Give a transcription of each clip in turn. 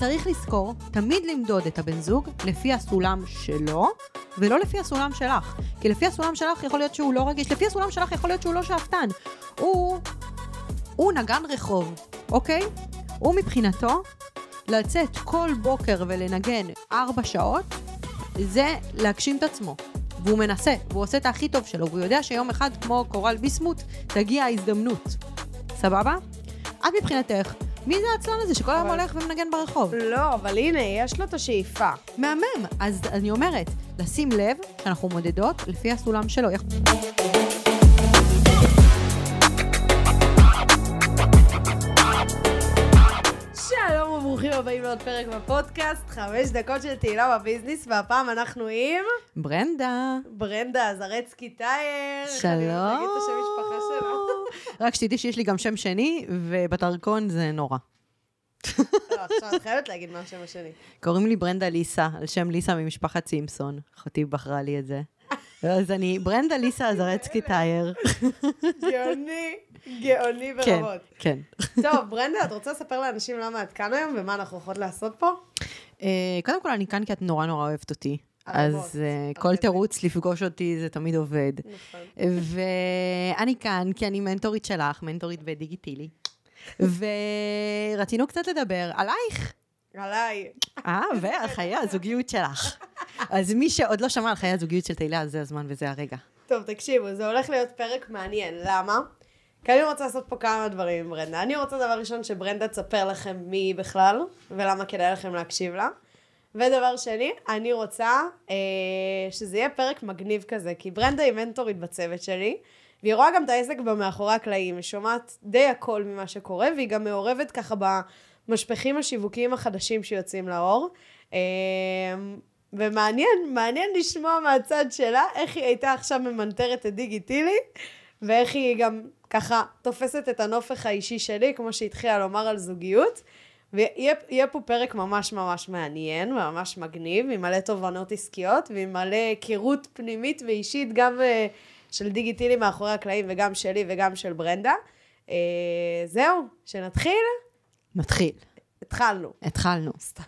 צריך לזכור תמיד למדוד את הבן זוג לפי הסולם שלו, ולא לפי הסולם שלך. כי לפי הסולם שלך יכול להיות שהוא לא רגיש, לפי הסולם שלך יכול להיות שהוא לא שאפתן. הוא, הוא נגן רחוב, אוקיי? הוא מבחינתו, לצאת כל בוקר ולנגן ארבע שעות, זה להגשים את עצמו. והוא מנסה, והוא עושה את הכי טוב שלו, והוא יודע שיום אחד, כמו קורל ביסמוט, תגיע ההזדמנות. סבבה? את מבחינתך, מי זה העצלן הזה שכל היום הולך ומנגן ברחוב? לא, אבל הנה, יש לו את השאיפה. מהמם. אז אני אומרת, לשים לב שאנחנו מודדות לפי הסולם שלו. וברוכים הבאים לעוד פרק בפודקאסט, חמש דקות של תהילה בביזנס, והפעם אנחנו עם ברנדה. ברנדה זרצקי טייר. שלום. אני אוהבת להגיד את השם משפחה שלה. רק שתדעי שיש לי גם שם שני, ובדרכון זה נורא. לא, עכשיו את חייבת להגיד מה השם השני. קוראים לי ברנדה ליסה, על שם ליסה ממשפחת סימפסון. אחותי בחרה לי את זה. אז אני ברנדה ליסה עזרצקי טייר. גאוני, גאוני כן, ברמות. כן. טוב, ברנדה, את רוצה לספר לאנשים למה את כאן היום ומה אנחנו הולכות לעשות פה? אה, קודם כל, אני כאן כי את נורא נורא אוהבת אותי. אהבות. אז אה, כל. תירוץ לפגוש אותי זה תמיד עובד. נכון. ואני כאן כי אני מנטורית שלך, מנטורית בדיגיטילי. ורצינו קצת לדבר עלייך. עליי. אה, ועל חיי הזוגיות שלך. אז מי שעוד לא שמע על חיי הזוגיות של תהילה, זה הזמן וזה הרגע. טוב, תקשיבו, זה הולך להיות פרק מעניין. למה? כי אני רוצה לעשות פה כמה דברים עם ברנדה. אני רוצה דבר ראשון שברנדה תספר לכם מי היא בכלל, ולמה כדאי לכם להקשיב לה. ודבר שני, אני רוצה אה, שזה יהיה פרק מגניב כזה, כי ברנדה היא מנטורית בצוות שלי, והיא רואה גם את העסק במאחורי הקלעים, היא שומעת די הכל ממה שקורה, והיא גם מעורבת ככה במשפחים השיווקיים החדשים שיוצאים לאור. אה, ומעניין, מעניין לשמוע מהצד שלה איך היא הייתה עכשיו ממנטרת את דיגיטילי, ואיך היא גם ככה תופסת את הנופך האישי שלי, כמו שהתחילה לומר על זוגיות. ויהיה יהיה פה פרק ממש ממש מעניין וממש מגניב, עם מלא תובנות עסקיות ועם מלא היכרות פנימית ואישית, גם uh, של דיגיטילי מאחורי הקלעים וגם שלי וגם של ברנדה. Uh, זהו, שנתחיל? מתחיל. התחלנו. התחלנו. סתם.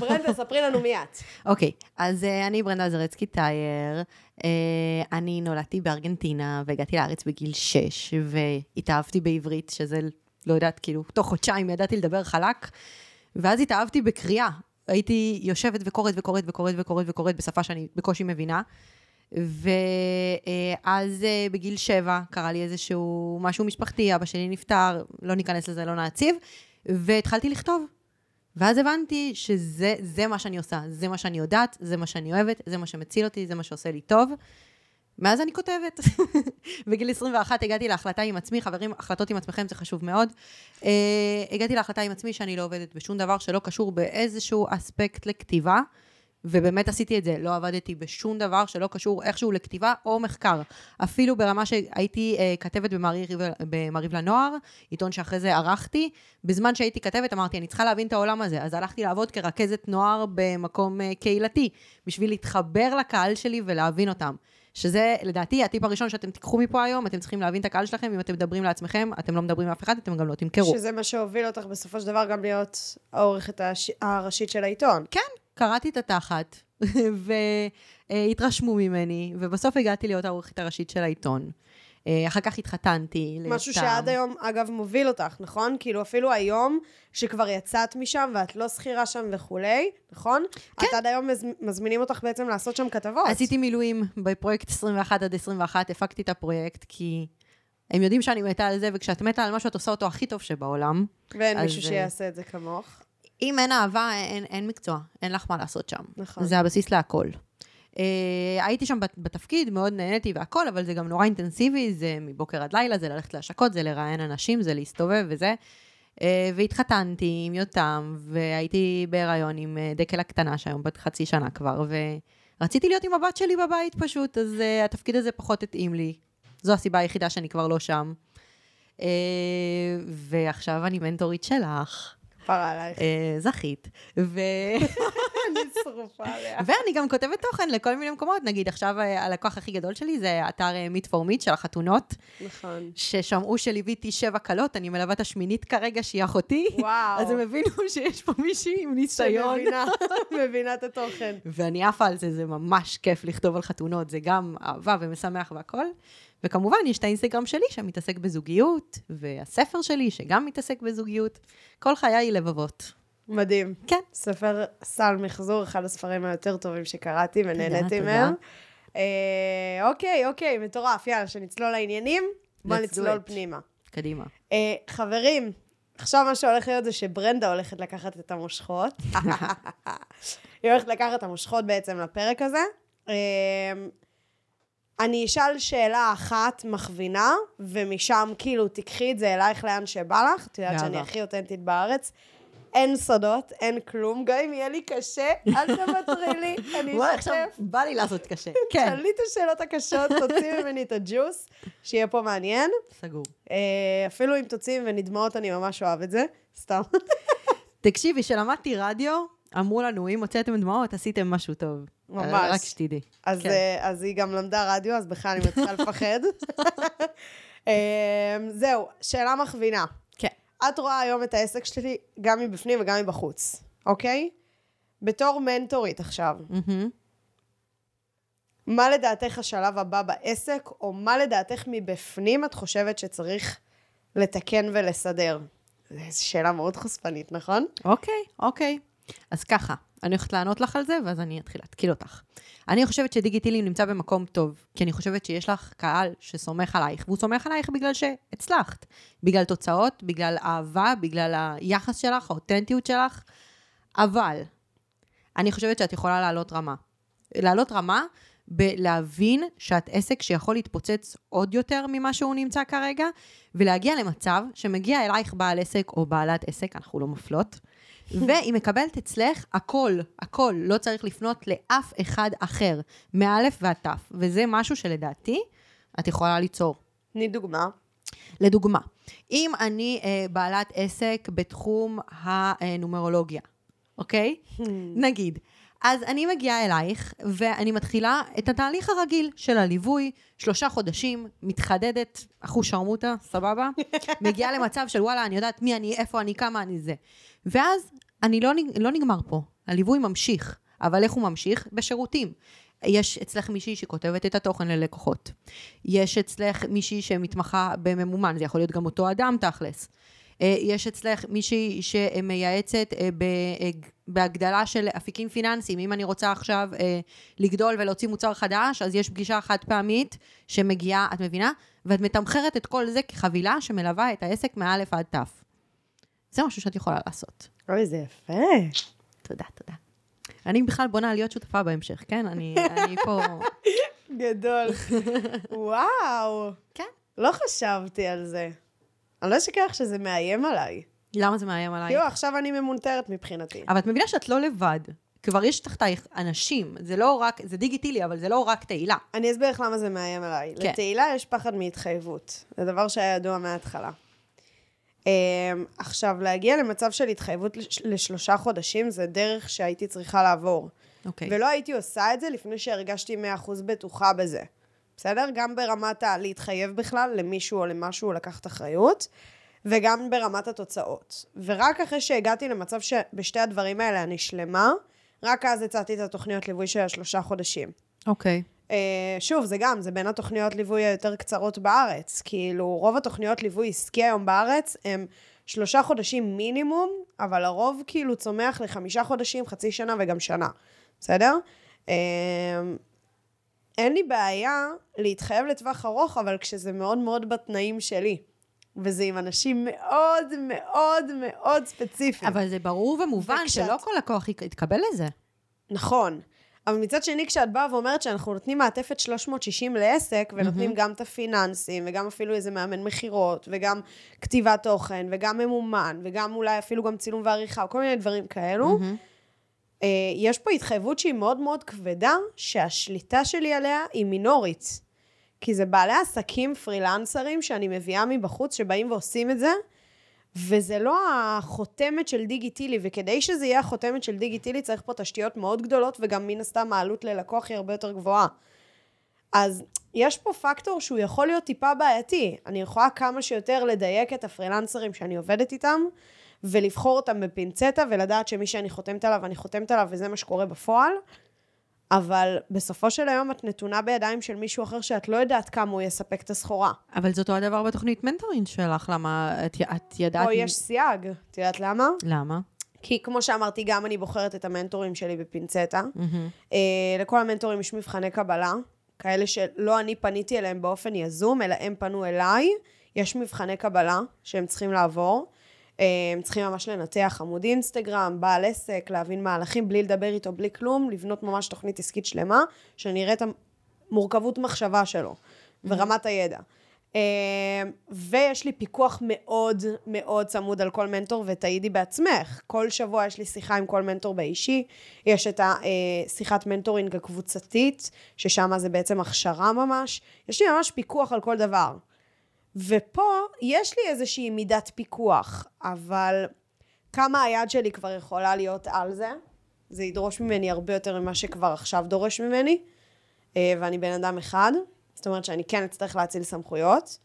ברנדה, ספרי לנו מי את. אוקיי, אז אה, אני ברנדה זרצקי טייר. אה, אני נולדתי בארגנטינה והגעתי לארץ בגיל 6, והתאהבתי בעברית, שזה, לא יודעת, כאילו, תוך חודשיים ידעתי לדבר חלק, ואז התאהבתי בקריאה. הייתי יושבת וקוראת וקוראת וקוראת וקוראת וקוראת בשפה שאני בקושי מבינה. ואז אה, בגיל שבע קרה לי איזשהו משהו משפחתי, אבא שלי נפטר, לא ניכנס לזה, לא נעציב, והתחלתי לכתוב. ואז הבנתי שזה זה מה שאני עושה, זה מה שאני יודעת, זה מה שאני אוהבת, זה מה שמציל אותי, זה מה שעושה לי טוב. מאז אני כותבת. בגיל 21 הגעתי להחלטה עם עצמי, חברים, החלטות עם עצמכם זה חשוב מאוד. Uh, הגעתי להחלטה עם עצמי שאני לא עובדת בשום דבר שלא קשור באיזשהו אספקט לכתיבה, ובאמת עשיתי את זה. לא עבדתי בשום דבר שלא קשור איכשהו לכתיבה או מחקר. אפילו ברמה שהייתי uh, כתבת במעריב, במעריב לנוער, עיתון שאחרי זה ערכתי, בזמן שהייתי כתבת אמרתי, אני צריכה להבין את העולם הזה. אז הלכתי לעבוד כרכזת נוער במקום uh, קהילתי, בשביל להתחבר לקהל שלי ולהבין אותם. שזה לדעתי הטיפ הראשון שאתם תיקחו מפה היום, אתם צריכים להבין את הקהל שלכם, אם אתם מדברים לעצמם, אתם לא מדברים עם אף אחד, אתם גם לא תמכרו. שזה מה שהוביל אותך בסופו של דבר גם להיות העורכת הש... הראשית של העיתון. כן, קראתי את התחת, והתרשמו ממני, ובסוף הגעתי להיות העורכת הראשית של העיתון. אה, אחר כך התחתנתי. משהו ליותם. שעד היום, אגב, מוביל אותך, נכון? כאילו, אפילו היום, שכבר יצאת משם ואת לא שכירה שם וכולי, נכון? כן. את עד היום מז... מזמינים אותך בעצם לעשות שם כתבות. עשיתי מילואים בפרויקט 21 עד 21, הפקתי את הפרויקט, כי הם יודעים שאני מתה על זה, וכשאת מתה על משהו, את עושה אותו הכי טוב שבעולם. ואין אז, מישהו אה, שיעשה את זה כמוך. אם אין אהבה, אין, אין מקצוע, אין לך מה לעשות שם. נכון. זה הבסיס להכל. Uh, הייתי שם בת- בתפקיד, מאוד נהניתי והכל, אבל זה גם נורא אינטנסיבי, זה מבוקר עד לילה, זה ללכת להשקות, זה לראיין אנשים, זה להסתובב וזה. Uh, והתחתנתי עם יותם, והייתי בהיריון עם uh, דקל הקטנה, שהיום בת חצי שנה כבר, ורציתי להיות עם הבת שלי בבית פשוט, אז uh, התפקיד הזה פחות התאים לי. זו הסיבה היחידה שאני כבר לא שם. Uh, ועכשיו אני מנטורית שלך. כפרה עלייך. אה, זכית. ו... אני שרופה עליה. ואני גם כותבת תוכן לכל מיני מקומות, נגיד עכשיו אה, הלקוח הכי גדול שלי זה אתר מיט פור מיט של החתונות, נכון. ששמעו שליוויתי שבע כלות, אני מלווה את השמינית כרגע, שהיא אחותי. וואו. אז הם הבינו שיש פה מישהי עם ניסיון. שמבינה, מבינה את התוכן. ואני עפה על זה, זה ממש כיף לכתוב על חתונות, זה גם אהבה ומשמח והכל. וכמובן, יש את האינסטגרם שלי שמתעסק בזוגיות, והספר שלי שגם מתעסק בזוגיות. כל חיי היא לבבות. מדהים. כן. ספר סל מחזור, אחד הספרים היותר טובים שקראתי ונהניתי. מהם. אה, אוקיי, אוקיי, מטורף. יאללה, שנצלול לעניינים. do נצלול it. פנימה. קדימה. אה, חברים, עכשיו מה שהולך להיות זה שברנדה הולכת לקחת את המושכות. היא הולכת לקחת את המושכות בעצם לפרק הזה. אני אשאל שאלה אחת מכווינה, ומשם כאילו תיקחי את זה אלייך לאן שבא לך. את יודעת שאני. הכי אותנטית בארץ. אין סודות, אין כלום. גם אם יהיה לי קשה, אל תוותרי לי, אני וואי, עכשיו אשתף. בא לי לעשות קשה. כן. תעלי את השאלות הקשות, תוציאי ממני את הג'וס, שיהיה פה מעניין. סגור. אה, אפילו אם תוציאי ממני דמעות, אני ממש אוהב את זה. סתם. תקשיבי, כשלמדתי רדיו, אמרו לנו, אם הוצאתם דמעות, עשיתם משהו טוב. ממש. רק שתדעי. אז, כן. אה, אז היא גם למדה רדיו, אז בכלל אני מתחילה לפחד. אה, זהו, שאלה מכווינה. כן. את רואה היום את העסק שלי גם מבפנים וגם מבחוץ, אוקיי? בתור מנטורית עכשיו, מהמם. מה לדעתך השלב הבא בעסק, או מה לדעתך מבפנים את חושבת שצריך לתקן ולסדר? זו שאלה מאוד חושפנית, נכון? אוקיי, אוקיי. אז ככה, אני הולכת לענות לך על זה, ואז אני אתחיל להתקיל אותך. אני חושבת שדיגיטילי נמצא במקום טוב, כי אני חושבת שיש לך קהל שסומך עלייך, והוא סומך עלייך בגלל שהצלחת. בגלל תוצאות, בגלל אהבה, בגלל היחס שלך, האותנטיות שלך. אבל, אני חושבת שאת יכולה לעלות רמה. לעלות רמה בלהבין שאת עסק שיכול להתפוצץ עוד יותר ממה שהוא נמצא כרגע, ולהגיע למצב שמגיע אלייך בעל עסק או בעלת עסק, אנחנו לא מפלות, והיא מקבלת אצלך הכל, הכל, לא צריך לפנות לאף אחד אחר, מאלף ועד תף, וזה משהו שלדעתי את יכולה ליצור. תני דוגמה. לדוגמה, אם אני אה, בעלת עסק בתחום הנומרולוגיה, אוקיי? נגיד. אז אני מגיעה אלייך, ואני מתחילה את התהליך הרגיל של הליווי, שלושה חודשים, מתחדדת, אחוז שרמוטה, סבבה? מגיעה למצב של וואלה, אני יודעת מי אני, איפה אני, כמה אני זה. ואז אני לא, לא נגמר פה, הליווי ממשיך. אבל איך הוא ממשיך? בשירותים. יש אצלך מישהי שכותבת את התוכן ללקוחות. יש אצלך מישהי שמתמחה בממומן, זה יכול להיות גם אותו אדם תכלס. אה, יש אצלך מישהי שמייעצת אה, אה, בהגדלה של אפיקים פיננסיים. אם אני רוצה עכשיו אה, לגדול ולהוציא מוצר חדש, אז יש פגישה חד פעמית שמגיעה, את מבינה? ואת מתמחרת את כל זה כחבילה שמלווה את העסק מאלף עד תף. זה משהו שאת יכולה לעשות. אוי, זה יפה. תודה, תודה. אני בכלל בונה להיות שותפה בהמשך, כן? אני, אני פה... גדול. וואו. כן. לא חשבתי על זה. אני לא אשכח שזה מאיים עליי. למה זה מאיים עליי? כאילו, עכשיו אני ממונטרת מבחינתי. אבל את מבינה שאת לא לבד. כבר יש תחתייך אנשים. זה לא רק, זה דיגיטילי, אבל זה לא רק תהילה. אני אסביר לך למה זה מאיים עליי. כן. לתהילה יש פחד מהתחייבות. זה דבר שהיה ידוע מההתחלה. Um, עכשיו, להגיע למצב של התחייבות לש- לשלושה חודשים, זה דרך שהייתי צריכה לעבור. אוקיי. ולא הייתי עושה את זה לפני שהרגשתי 100% בטוחה בזה. בסדר? גם ברמת ה... להתחייב בכלל למישהו או למשהו לקחת אחריות, וגם ברמת התוצאות. ורק אחרי שהגעתי למצב שבשתי הדברים האלה אני שלמה, רק אז הצעתי את התוכניות ליווי של השלושה חודשים. אוקיי. Uh, שוב, זה גם, זה בין התוכניות ליווי היותר קצרות בארץ. כאילו, רוב התוכניות ליווי עסקי היום בארץ הם שלושה חודשים מינימום, אבל הרוב כאילו צומח לחמישה חודשים, חצי שנה וגם שנה. בסדר? Uh, אין לי בעיה להתחייב לטווח ארוך, אבל כשזה מאוד מאוד בתנאים שלי. וזה עם אנשים מאוד מאוד מאוד ספציפיים. אבל זה ברור ומובן וכשאת- שלא כל לקוח ית- יתקבל לזה. נכון. אבל מצד שני, כשאת באה ואומרת שאנחנו נותנים מעטפת 360 לעסק, ונותנים mm-hmm. גם את הפיננסים, וגם אפילו איזה מאמן מכירות, וגם כתיבת תוכן, וגם ממומן, וגם אולי אפילו גם צילום ועריכה, כל מיני דברים כאלו, mm-hmm. יש פה התחייבות שהיא מאוד מאוד כבדה, שהשליטה שלי עליה היא מינורית. כי זה בעלי עסקים פרילנסרים שאני מביאה מבחוץ, שבאים ועושים את זה, וזה לא החותמת של דיגיטילי, וכדי שזה יהיה החותמת של דיגיטילי צריך פה תשתיות מאוד גדולות, וגם מן הסתם העלות ללקוח היא הרבה יותר גבוהה. אז יש פה פקטור שהוא יכול להיות טיפה בעייתי. אני יכולה כמה שיותר לדייק את הפרילנסרים שאני עובדת איתם, ולבחור אותם בפינצטה, ולדעת שמי שאני חותמת עליו, אני חותמת עליו, וזה מה שקורה בפועל. אבל בסופו של היום את נתונה בידיים של מישהו אחר שאת לא יודעת כמה הוא יספק את הסחורה. אבל זה אותו הדבר בתוכנית mentoring שלך, למה את, את ידעת... פה יש סייג, את יודעת למה? למה? כי כמו שאמרתי, גם אני בוחרת את המנטורים שלי בפינצטה. Mm-hmm. אה, לכל המנטורים יש מבחני קבלה, כאלה שלא אני פניתי אליהם באופן יזום, אלא הם פנו אליי. יש מבחני קבלה שהם צריכים לעבור. אה, הם צריכים ממש לנתח עמוד אינסטגרם, בעל עסק, להבין מהלכים, בלי לדבר איתו, בלי כלום, לבנות ממש תוכנית עסקית שלמה, שנראה את המורכבות מחשבה שלו ורמת הידע. אה, ויש לי פיקוח מאוד מאוד צמוד על כל מנטור, ותעידי בעצמך. כל שבוע יש לי שיחה עם כל מנטור באישי. יש את השיחת מנטורינג הקבוצתית, ששם זה בעצם הכשרה ממש. יש לי ממש פיקוח על כל דבר. ופה יש לי איזושהי מידת פיקוח, אבל כמה היד שלי כבר יכולה להיות על זה? זה ידרוש ממני הרבה יותר ממה שכבר עכשיו דורש ממני, אה, ואני בן אדם אחד, זאת אומרת שאני כן אצטרך להציל סמכויות,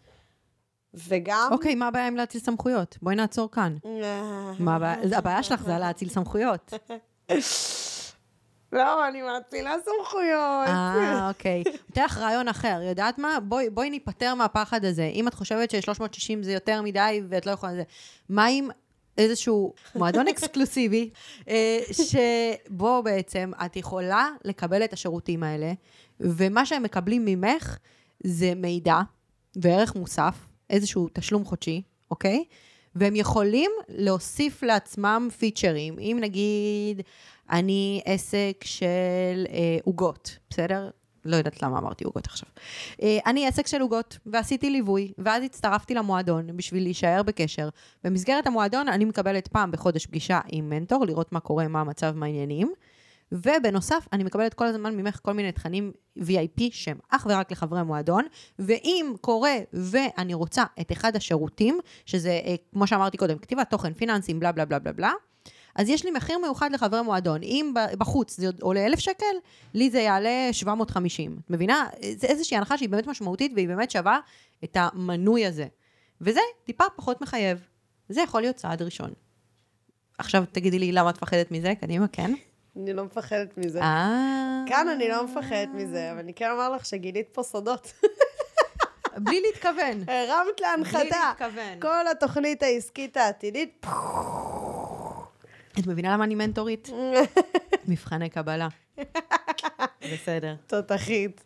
וגם... אוקיי, מה הבעיה עם להציל סמכויות? בואי נעצור כאן. אה, מה הבעיה? הבעיה שלך זה להציל סמכויות. לא, אני מאצילה סמכויות. אה, אוקיי. אתן לך רעיון אחר, יודעת מה? בואי, ניפטר מהפחד הזה. אם את חושבת ש-360 זה יותר מדי ואת לא יכולה... לזה, מה עם איזשהו מועדון אקסקלוסיבי, אה, שבו בעצם את יכולה לקבל את השירותים האלה, ומה שהם מקבלים ממך זה מידע וערך מוסף, איזשהו תשלום חודשי, אוקיי? והם יכולים להוסיף לעצמם פיצ'רים. אם נגיד, אני עסק של אה, עוגות, בסדר? לא יודעת למה אמרתי עוגות עכשיו. אה, אני עסק של עוגות, ועשיתי ליווי, ואז הצטרפתי למועדון בשביל להישאר בקשר. במסגרת המועדון אני מקבלת פעם בחודש פגישה עם מנטור, לראות מה קורה, מה המצב, מה העניינים. ובנוסף, אני מקבלת כל הזמן ממך כל מיני תכנים VIP שהם אך ורק לחברי מועדון, ואם קורה ואני רוצה את אחד השירותים, שזה, אה, כמו שאמרתי קודם, כתיבת תוכן, פיננסים, בלה בלה בלה בלה בלה, אז יש לי מחיר מיוחד לחברי מועדון. אם בחוץ זה עולה אלף שקל, לי זה יעלה 750. את מבינה? זה איזושהי הנחה שהיא באמת משמעותית והיא באמת שווה את המנוי הזה. וזה טיפה פחות מחייב. זה יכול להיות צעד ראשון. עכשיו תגידי לי למה את מפחדת מזה, קדימה, כן? אני לא מפחדת מזה. אה... כאן אני לא מפחדת מזה, אבל אני כן אומר לך שגילית פה סודות. בלי להתכוון. הרמת להנחתה. בלי להתכוון. כל התוכנית העסקית העתידית, את מבינה למה אני מנטורית? מבחני קבלה. בסדר. תותחית.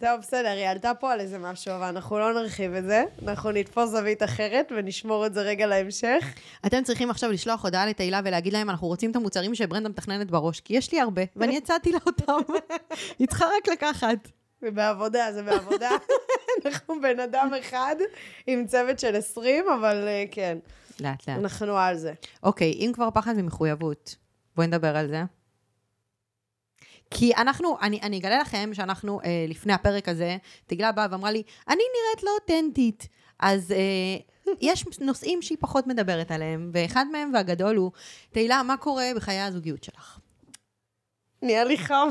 טוב, בסדר, היא עלתה פה על איזה משהו, אבל אנחנו לא נרחיב את זה. אנחנו נתפוס זווית אחרת ונשמור את זה רגע להמשך. אתם צריכים עכשיו לשלוח הודעה לתהילה ולהגיד להם, אנחנו רוצים את המוצרים שברנדה מתכננת בראש, כי יש לי הרבה, ואני הצעתי לה אותם. היא צריכה רק לקחת. זה בעבודה, זה בעבודה. אנחנו בן אדם אחד עם צוות של 20, אבל אה, כן, לאט לאט. אנחנו על זה. אוקיי, אם כבר פחד ממחויבות, בואי נדבר על זה. כי אנחנו, אני, אני אגלה לכם שאנחנו, אה, לפני הפרק הזה, תגלה באה ואמרה לי, אני נראית לא אותנטית. אז אה, יש נושאים שהיא פחות מדברת עליהם, ואחד מהם והגדול הוא, תהילה, מה קורה בחיי הזוגיות שלך? נהיה לי חם.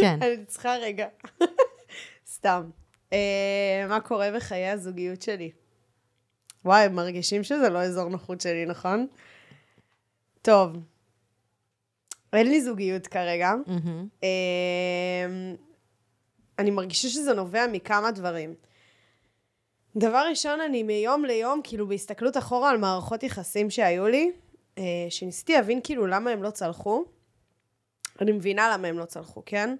כן. אני צריכה רגע. סתם. אה, מה קורה בחיי הזוגיות שלי? וואי, הם מרגישים שזה לא אזור נוחות שלי, נכון? טוב. אין לי זוגיות כרגע. מהמם. אה, אני מרגישה שזה נובע מכמה דברים. דבר ראשון, אני מיום ליום, כאילו בהסתכלות אחורה על מערכות יחסים שהיו לי, אה, שניסיתי להבין כאילו למה הם לא צלחו. אני מבינה למה הם לא צלחו, כן?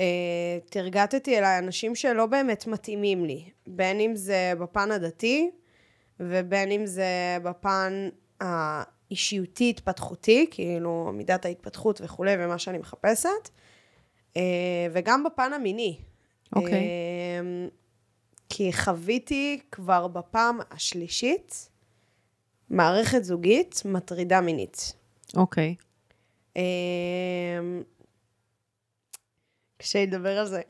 אה, תרגטתי אליי אנשים שלא באמת מתאימים לי, בין אם זה בפן הדתי, ובין אם זה בפן האישיותי התפתחותי, כאילו מידת ההתפתחות וכולי, ומה שאני מחפשת, אה, וגם בפן המיני. אוקיי. אה, כי חוויתי כבר בפעם השלישית מערכת זוגית מטרידה מינית. אוקיי. אה, קשה לי לדבר על זה.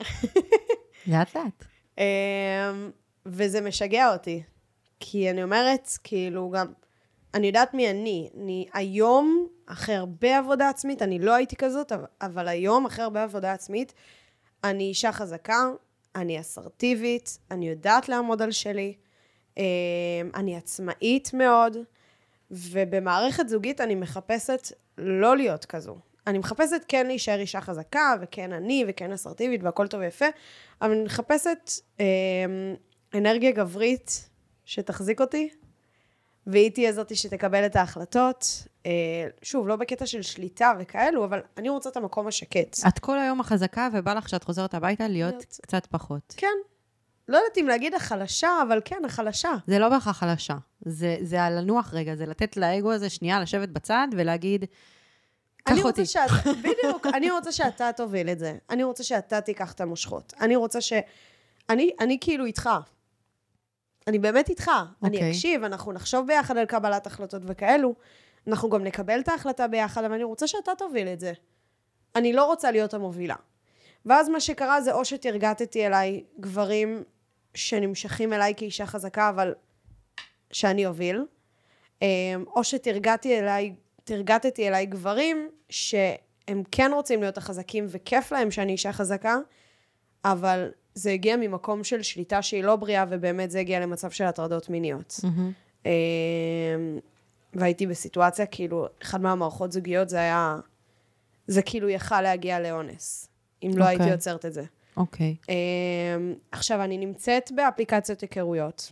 לאט לאט. אה, וזה משגע אותי. כי אני אומרת, כאילו, גם, אני יודעת מי אני. אני היום, אחרי הרבה עבודה עצמית, אני לא הייתי כזאת, אבל- היום, אחרי הרבה עבודה עצמית, אני אישה חזקה, אני אסרטיבית, אני יודעת לעמוד על שלי, אה, אני עצמאית מאוד, ובמערכת זוגית אני מחפשת לא להיות כזו. אני מחפשת כן להישאר אישה חזקה, וכן אני, וכן אסרטיבית, והכל טוב ויפה, אבל אני מחפשת אה, אנרגיה גברית שתחזיק אותי, והיא תהיה זאתי שתקבל את ההחלטות. אה, שוב, לא בקטע של שליטה וכאלו, אבל אני רוצה את המקום השקט. את כל היום החזקה, ובא לך כשאת חוזרת הביתה להיות להיות- קצת פחות. כן. לא יודעת אם להגיד החלשה, אבל כן, החלשה. זה לא בהכרח חלשה. זה, זה הלנוח רגע, זה לתת לאגו הזה שנייה לשבת בצד ולהגיד, אני קח אותי. רוצה שאתה, בדיוק, אני רוצה שאתה תוביל את זה. אני רוצה שאתה תיקח את המושכות. אני רוצה ש... אני, אני כאילו איתך. אני באמת איתך. אני אוקיי. אקשיב, אנחנו נחשוב ביחד על קבלת החלטות וכאלו. אנחנו גם נקבל את ההחלטה ביחד, אבל אני רוצה שאתה תוביל את זה. אני לא רוצה להיות המובילה. ואז מה שקרה זה או שתרגטתי אליי גברים שנמשכים אליי כאישה חזקה, אבל שאני אוביל, אמ, או שתרגטתי אליי, תרגטתי אליי גברים שהם כן רוצים להיות החזקים וכיף להם שאני אישה חזקה, אבל זה הגיע ממקום של שליטה שהיא לא בריאה, ובאמת זה הגיע למצב של הטרדות מיניות. אמ, והייתי בסיטואציה, כאילו, אחד מהמערכות זוגיות זה היה, זה כאילו יכל להגיע לאונס, אם לא הייתי אוקיי. עוצרת את זה. אוקיי. אמ, עכשיו, אני נמצאת באפליקציות היכרויות,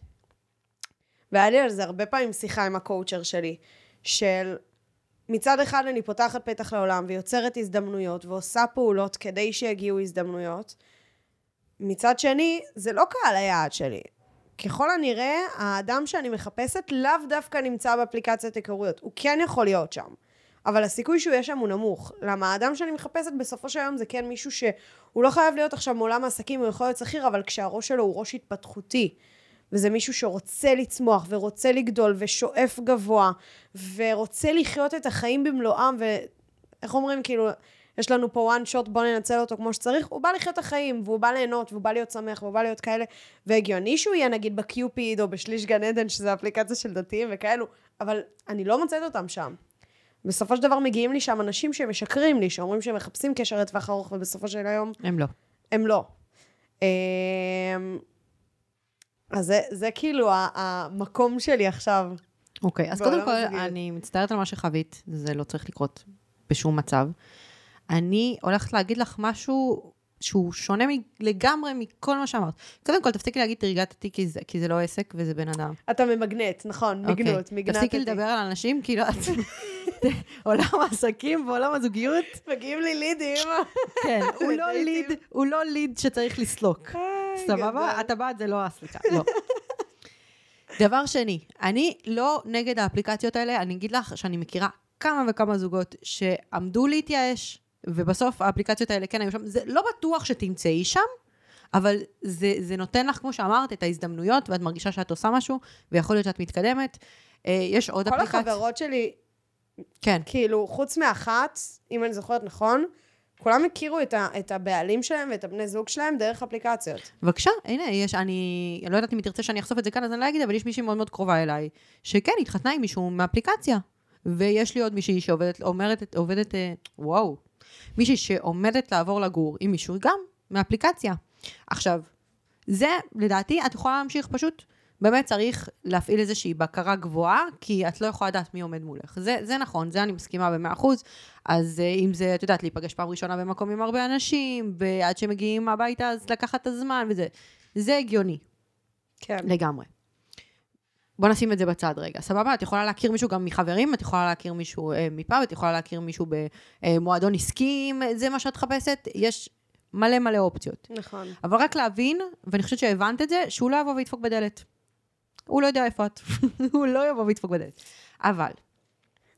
והיה לי על זה הרבה פעמים שיחה עם הקואוצ'ר שלי, של מצד אחד אני פותחת פתח לעולם ויוצרת הזדמנויות ועושה פעולות כדי שיגיעו הזדמנויות, מצד שני, זה לא קהל היעד שלי. ככל הנראה, האדם שאני מחפשת לאו דווקא נמצא באפליקציית היכרויות. הוא כן יכול להיות שם. אבל הסיכוי שהוא יהיה שם הוא נמוך. למה האדם שאני מחפשת בסופו של יום זה כן מישהו שהוא לא חייב להיות עכשיו מעולם העסקים, הוא יכול להיות שכיר, אבל כשהראש שלו הוא ראש התפתחותי, וזה מישהו שרוצה לצמוח, ורוצה לגדול, ושואף גבוה, ורוצה לחיות את החיים במלואם, ואיך אומרים, כאילו, יש לנו פה one shot, בוא ננצל אותו כמו שצריך, הוא בא לחיות את החיים, והוא בא ליהנות, והוא בא להיות שמח, והוא בא להיות כאלה, והגיוני שהוא יהיה נגיד בקיופיד, או בשליש גן עדן, שזה אפליקציה של דתיים וכאלו, אבל אני לא מוצאת אותם שם. בסופו של דבר מגיעים לי שם אנשים שמשקרים לי, שאומרים שהם מחפשים קשר לטווח ארוך, ובסופו של היום הם לא. הם לא. אמ, אז זה, זה כאילו המקום שלי עכשיו. אוקיי, אז בעולם קודם כל. אני מצטערת על מה שחווית, זה לא צריך לקרות בשום מצב. אני הולכת להגיד לך משהו שהוא שונה לגמרי מכל מה שאמרת. קודם כל, תפסיקי להגיד תרגטתי, כי זה, כי זה לא עסק וזה בן אדם. אתה ממגנט, נכון, מגנות, אוקיי. מגנטתי. תפסיקי לדבר על אנשים, כאילו, את... עולם העסקים ועולם הזוגיות, מגיעים לי לידים. כן, הוא לא. ליד, הוא לא ליד שצריך לסלוק. סבבה? הטבעת זה לא הסליקה, לא. דבר שני, אני לא נגד האפליקציות האלה, אני אגיד לך שאני מכירה כמה וכמה זוגות שעמדו להתייאש, ובסוף האפליקציות האלה כן היו שם, זה לא בטוח שתמצאי שם, אבל זה, זה נותן לך, כמו שאמרת, את ההזדמנויות, ואת מרגישה שאת עושה משהו, ויכול להיות שאת מתקדמת. אה, יש עוד כל אפליקציה. החברות שלי, כן. כאילו, חוץ מאחת, אם אני זוכרת נכון, כולם הכירו את, ה, את הבעלים שלהם ואת הבני זוג שלהם דרך אפליקציות. בבקשה, הנה, יש, אני לא יודעת אם היא תרצה שאני אחשוף את זה כאן, אז אני לא אגיד, אבל יש מישהי מאוד מאוד קרובה אליי, שכן, התחתנה עם מישהו מאפליקציה. ויש לי עוד מישהי שעובדת, אומרת, עובדת, אה, וואו, מישהי שעומדת לעבור לגור עם מישהו גם מאפליקציה. עכשיו, זה, לדעתי, את יכולה להמשיך פשוט, באמת צריך להפעיל איזושהי בקרה גבוהה, כי את לא יכולה לדעת מי עומד מולך. זה, זה נכון, זה אני מסכימה במאה אחוז. אז אה, אם זה, את יודעת, להיפגש פעם ראשונה במקום עם הרבה אנשים, ועד שמגיעים הביתה, אז לקחת את הזמן וזה. זה הגיוני, כן. לגמרי. בוא נשים את זה בצד רגע, סבבה? את יכולה להכיר מישהו גם מחברים, את יכולה להכיר מישהו אה, מפאב, את יכולה להכיר מישהו במועדון עסקי, אם זה מה שאת מחפשת, יש מלא מלא אופציות. נכון. אבל רק להבין, ואני חושבת שהבנת את זה, שהוא לא יבוא וידפוק בדלת. הוא לא יודע איפה את, הוא לא יבוא וידפוק בדלת. אבל,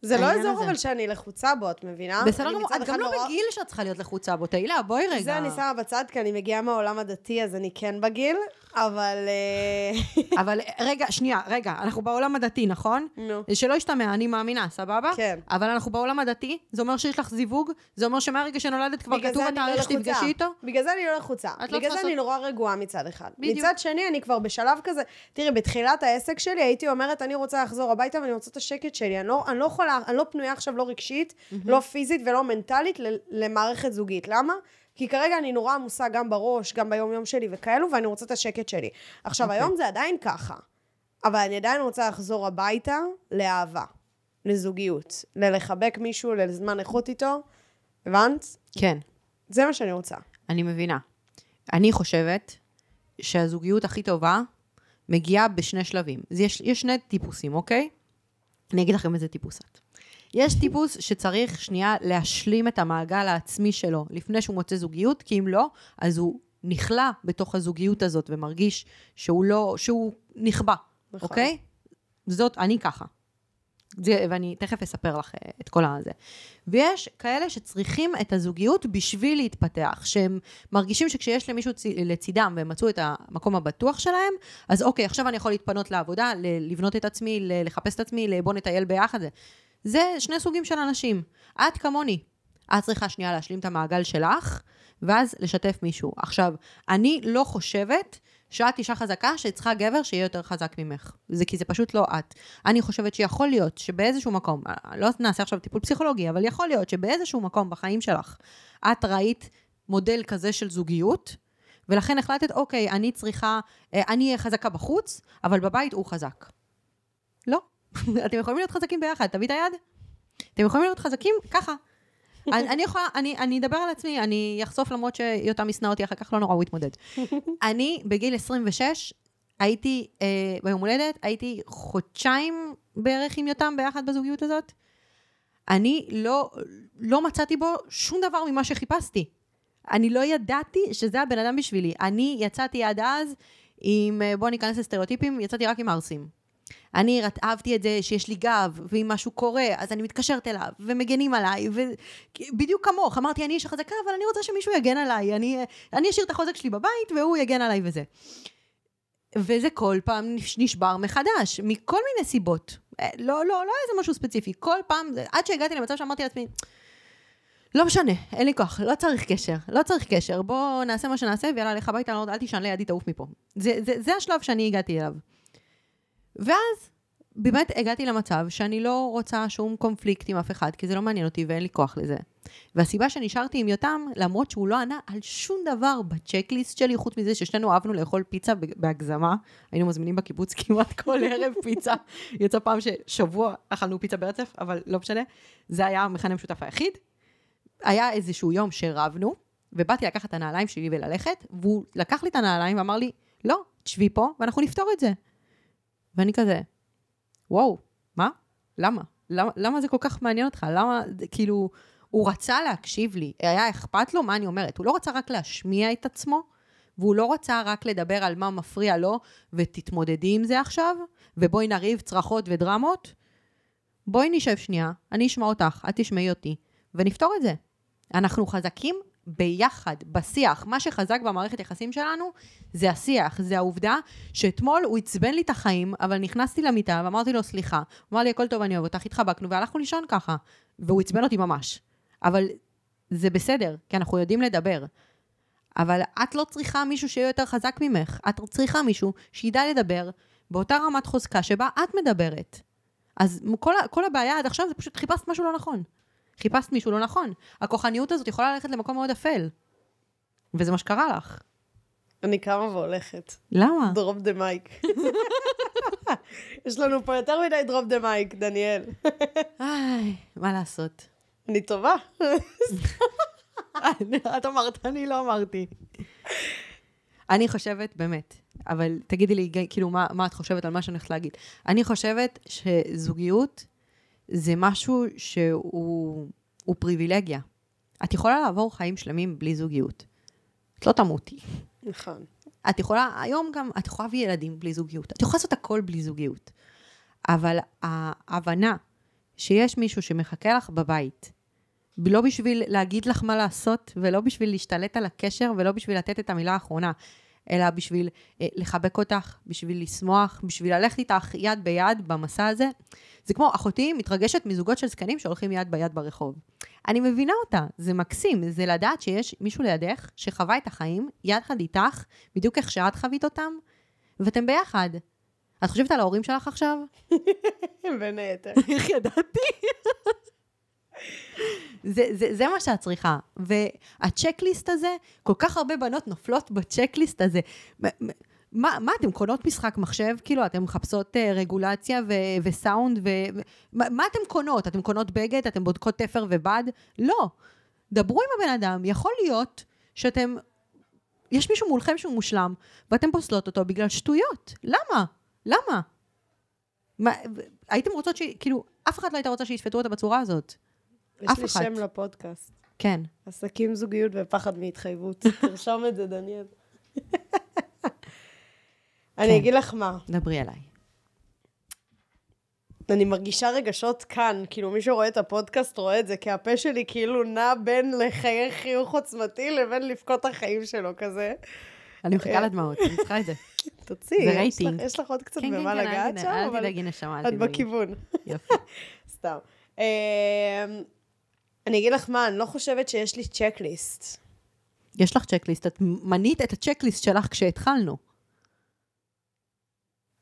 זה לא אזור הזה. אבל שאני לחוצה בו, את מבינה? בסדר גמור, את גם לא נורא- בגיל שאת צריכה להיות לחוצה בו, תהילה, בואי רגע. זה אני שמה בצד, כי אני מגיעה מהעולם הדתי, אז אני כן בגיל. אבל... אה, אבל רגע, שנייה, רגע, אנחנו בעולם הדתי, נכון? נו. שלא ישתמע, אני מאמינה, סבבה? כן. אבל אנחנו בעולם הדתי, זה אומר שיש לך זיווג, זה אומר שמהרגע שנולדת כבר כתוב לא התאריך לחוצה. שתפגשי איתו. בגלל זה אני לא לחוצה. לא בגלל צריכה זה אני נורא רגועה מצד אחד. בדיוק. מצד שני, אני כבר בשלב כזה... תראי, בתחילת העסק שלי הייתי אומרת, אני רוצה לחזור הביתה ואני רוצה את השקט שלי. אני לא, אני לא יכולה, אני לא פנויה עכשיו לא רגשית, לא פיזית ולא מנטלית ל- למערכת זוגית. למה? כי כרגע אני נורא עמוסה גם בראש, גם ביום-יום שלי וכאלו, ואני רוצה את השקט שלי. עכשיו, אוקיי. היום זה עדיין ככה, אבל אני עדיין רוצה לחזור הביתה לאהבה, לזוגיות, ללחבק מישהו, לזמן איכות איתו. הבנת? כן, זה מה שאני רוצה. אני מבינה. אני חושבת שהזוגיות הכי טובה מגיעה בשני שלבים. יש, יש שני טיפוסים, אוקיי? אני אגיד לכם איזה טיפוס את. יש טיפוס שצריך שנייה להשלים את המעגל העצמי שלו לפני שהוא מוצא זוגיות, כי אם לא, אז הוא נכלא בתוך הזוגיות הזאת ומרגיש שהוא לא, שהוא נכבה, נכון. אוקיי? זאת, אני ככה. זה, ואני תכף אספר לך אה, את כל הזה. ויש כאלה שצריכים את הזוגיות בשביל להתפתח, שהם מרגישים שכשיש למישהו צ... לצידם והם מצאו את המקום הבטוח שלהם, אז אוקיי, עכשיו אני יכול להתפנות לעבודה, לבנות את עצמי, לחפש את עצמי, בוא נטייל ביחד. זה. שני סוגים של אנשים. את כמוני. את צריכה שנייה להשלים את המעגל שלך, ואז לשתף מישהו. עכשיו, אני לא חושבת שאת אישה חזקה שצריכה גבר שיהיה יותר חזק ממך. זה כי זה פשוט לא את. אני חושבת שיכול להיות שבאיזשהו מקום, לא נעשה עכשיו טיפול פסיכולוגי, אבל יכול להיות שבאיזשהו מקום בחיים שלך, את ראית מודל כזה של זוגיות, ולכן החלטת, אוקיי, אני צריכה, אה, אני אהיה חזקה בחוץ, אבל בבית הוא חזק. לא. אתם יכולים להיות חזקים ביחד, תביא את היד. אתם יכולים להיות חזקים ככה. אני, אני יכולה, אני, אני אדבר על עצמי, אני אחשוף למרות שיותם ישנא אותי אחר כך, לא נורא, הוא יתמודד. אני בגיל 26, הייתי, אה, ביום הולדת, הייתי חודשיים בערך עם יותם ביחד בזוגיות הזאת. אני לא, לא מצאתי בו שום דבר ממה שחיפשתי. אני לא ידעתי שזה הבן אדם בשבילי. אני יצאתי עד אז עם, אה, בואו ניכנס לסטריאוטיפים, יצאתי רק עם ערסים. אני אהבתי את זה שיש לי גב, ואם משהו קורה, אז אני מתקשרת אליו, ומגנים עליי, ובדיוק כמוך, אמרתי, אני אישה חזקה, אבל אני רוצה שמישהו יגן עליי, אני, אני אשאיר את החוזק שלי בבית, והוא יגן עליי וזה. וזה כל פעם נש- נשבר מחדש, מכל מיני סיבות. אה, לא, לא, לא איזה משהו ספציפי, כל פעם, עד שהגעתי למצב שאמרתי לעצמי, לא משנה, אין לי כוח, לא צריך קשר, לא צריך קשר, בוא נעשה מה שנעשה, ויאללה, לך הביתה, לא- אל תישן לידי, תעוף מפה. זה, זה, זה השלב שאני הגעתי אליו. ואז באמת הגעתי למצב שאני לא רוצה שום קונפליקט עם אף אחד, כי זה לא מעניין אותי ואין לי כוח לזה. והסיבה שנשארתי עם יותם, למרות שהוא לא ענה על שום דבר בצ'קליסט שלי, חוץ מזה ששנינו אהבנו לאכול פיצה בהגזמה, היינו מזמינים בקיבוץ כמעט כל ערב פיצה. יצא פעם ששבוע אכלנו פיצה ברצף, אבל לא משנה. זה היה המכנה המשותף היחיד. היה איזשהו יום שרבנו, ובאתי לקחת את הנעליים שלי וללכת, והוא לקח לי את הנעליים ואמר לי, לא, תשבי פה ואנחנו נפתור את זה. ואני כזה, וואו, מה? למה? למה, למה זה כל כך מעניין אותך? למה, כאילו, הוא רצה להקשיב לי, היה אכפת לו מה אני אומרת. הוא לא רצה רק להשמיע את עצמו, והוא לא רצה רק לדבר על מה מפריע לו, ותתמודדי עם זה עכשיו, ובואי נריב צרחות ודרמות. בואי נשב שנייה, אני אשמע אותך, את תשמעי אותי, ונפתור את זה. אנחנו חזקים ביחד, בשיח. מה שחזק במערכת יחסים שלנו זה השיח, זה העובדה שאתמול הוא עצבן לי את החיים, אבל נכנסתי למיטה ואמרתי לו סליחה. הוא אמר לי הכל טוב, אני אוהב אותך, התחבקנו והלכנו לישון ככה. והוא עצבן אותי ממש. אבל זה בסדר, כי אנחנו יודעים לדבר. אבל את לא צריכה מישהו שיהיה יותר חזק ממך. את צריכה מישהו שידע לדבר באותה רמת חוזקה שבה את מדברת. אז כל, כל הבעיה עד עכשיו זה פשוט חיפשת משהו לא נכון. חיפשת מישהו לא נכון. הכוחניות הזאת יכולה ללכת למקום מאוד אפל. וזה מה שקרה לך. אני קמה והולכת. למה? drop the mic. יש לנו פה יותר מדי drop the mic, דניאל. איי, מה לעשות? אני טובה. את אמרת, אני לא אמרתי. אני חושבת, באמת, אבל תגידי לי, כאילו, מה, מה את חושבת על מה שאני הולכת להגיד? אני חושבת שזוגיות זה משהו שהוא הוא פריבילגיה. את יכולה לעבור חיים שלמים בלי זוגיות. את לא תמותי. נכון. את יכולה, היום גם, את יכולה להביא ילדים בלי זוגיות. את יכולה לעשות הכל בלי זוגיות. אבל ההבנה שיש מישהו שמחכה לך בבית, לא בשביל להגיד לך מה לעשות, ולא בשביל להשתלט על הקשר, ולא בשביל לתת את המילה האחרונה, אלא בשביל אה, לחבק אותך, בשביל לשמוח, בשביל ללכת איתך יד ביד במסע הזה. זה כמו אחותי מתרגשת מזוגות של זקנים שהולכים יד ביד ברחוב. אני מבינה אותה, זה מקסים, זה לדעת שיש מישהו לידך שחווה את החיים יחד איתך, בדיוק איך שאת חווית אותם, ואתם ביחד. את חושבת על ההורים שלך עכשיו? בין היתר. איך ידעתי? זה, זה, זה מה שאת צריכה. והצ'קליסט הזה, כל כך הרבה בנות נופלות בצ'קליסט הזה. מ- מ- מה, מה אתם קונות משחק מחשב? כאילו, אתן מחפשות uh, רגולציה ו- וסאונד ו... מה, מה אתן קונות? אתן קונות בגד? אתן בודקות תפר ובד? לא. דברו עם הבן אדם, יכול להיות שאתם... יש מישהו מולכם שהוא מושלם, ואתם פוסלות אותו בגלל שטויות. למה? למה? מה, הייתם רוצות ש... כאילו, אף אחד לא הייתה רוצה שישפטו אותה בצורה הזאת. יש אף לי אחת. שם לפודקאסט. כן. עסקים, זוגיות ופחד מהתחייבות. תרשום את זה, דניאל. אני אגיד לך מה, דברי עליי. אני מרגישה רגשות כאן, כאילו מי שרואה את הפודקאסט רואה את זה, כי הפה שלי כאילו נע בין לחייך חיוך עוצמתי לבין לבכות החיים שלו כזה. אני מחכה לדמעות, אני צריכה את זה. תוציאי, זה יש רייטינג. לך- יש לך עוד קצת כן, כן, במה כן, לגעת שם, אבל את. בכיוון. יופי. סתם. אני אגיד לך מה, אני לא חושבת שיש לי צ'קליסט. יש לך צ'קליסט, את מנית את הצ'קליסט שלך כשהתחלנו.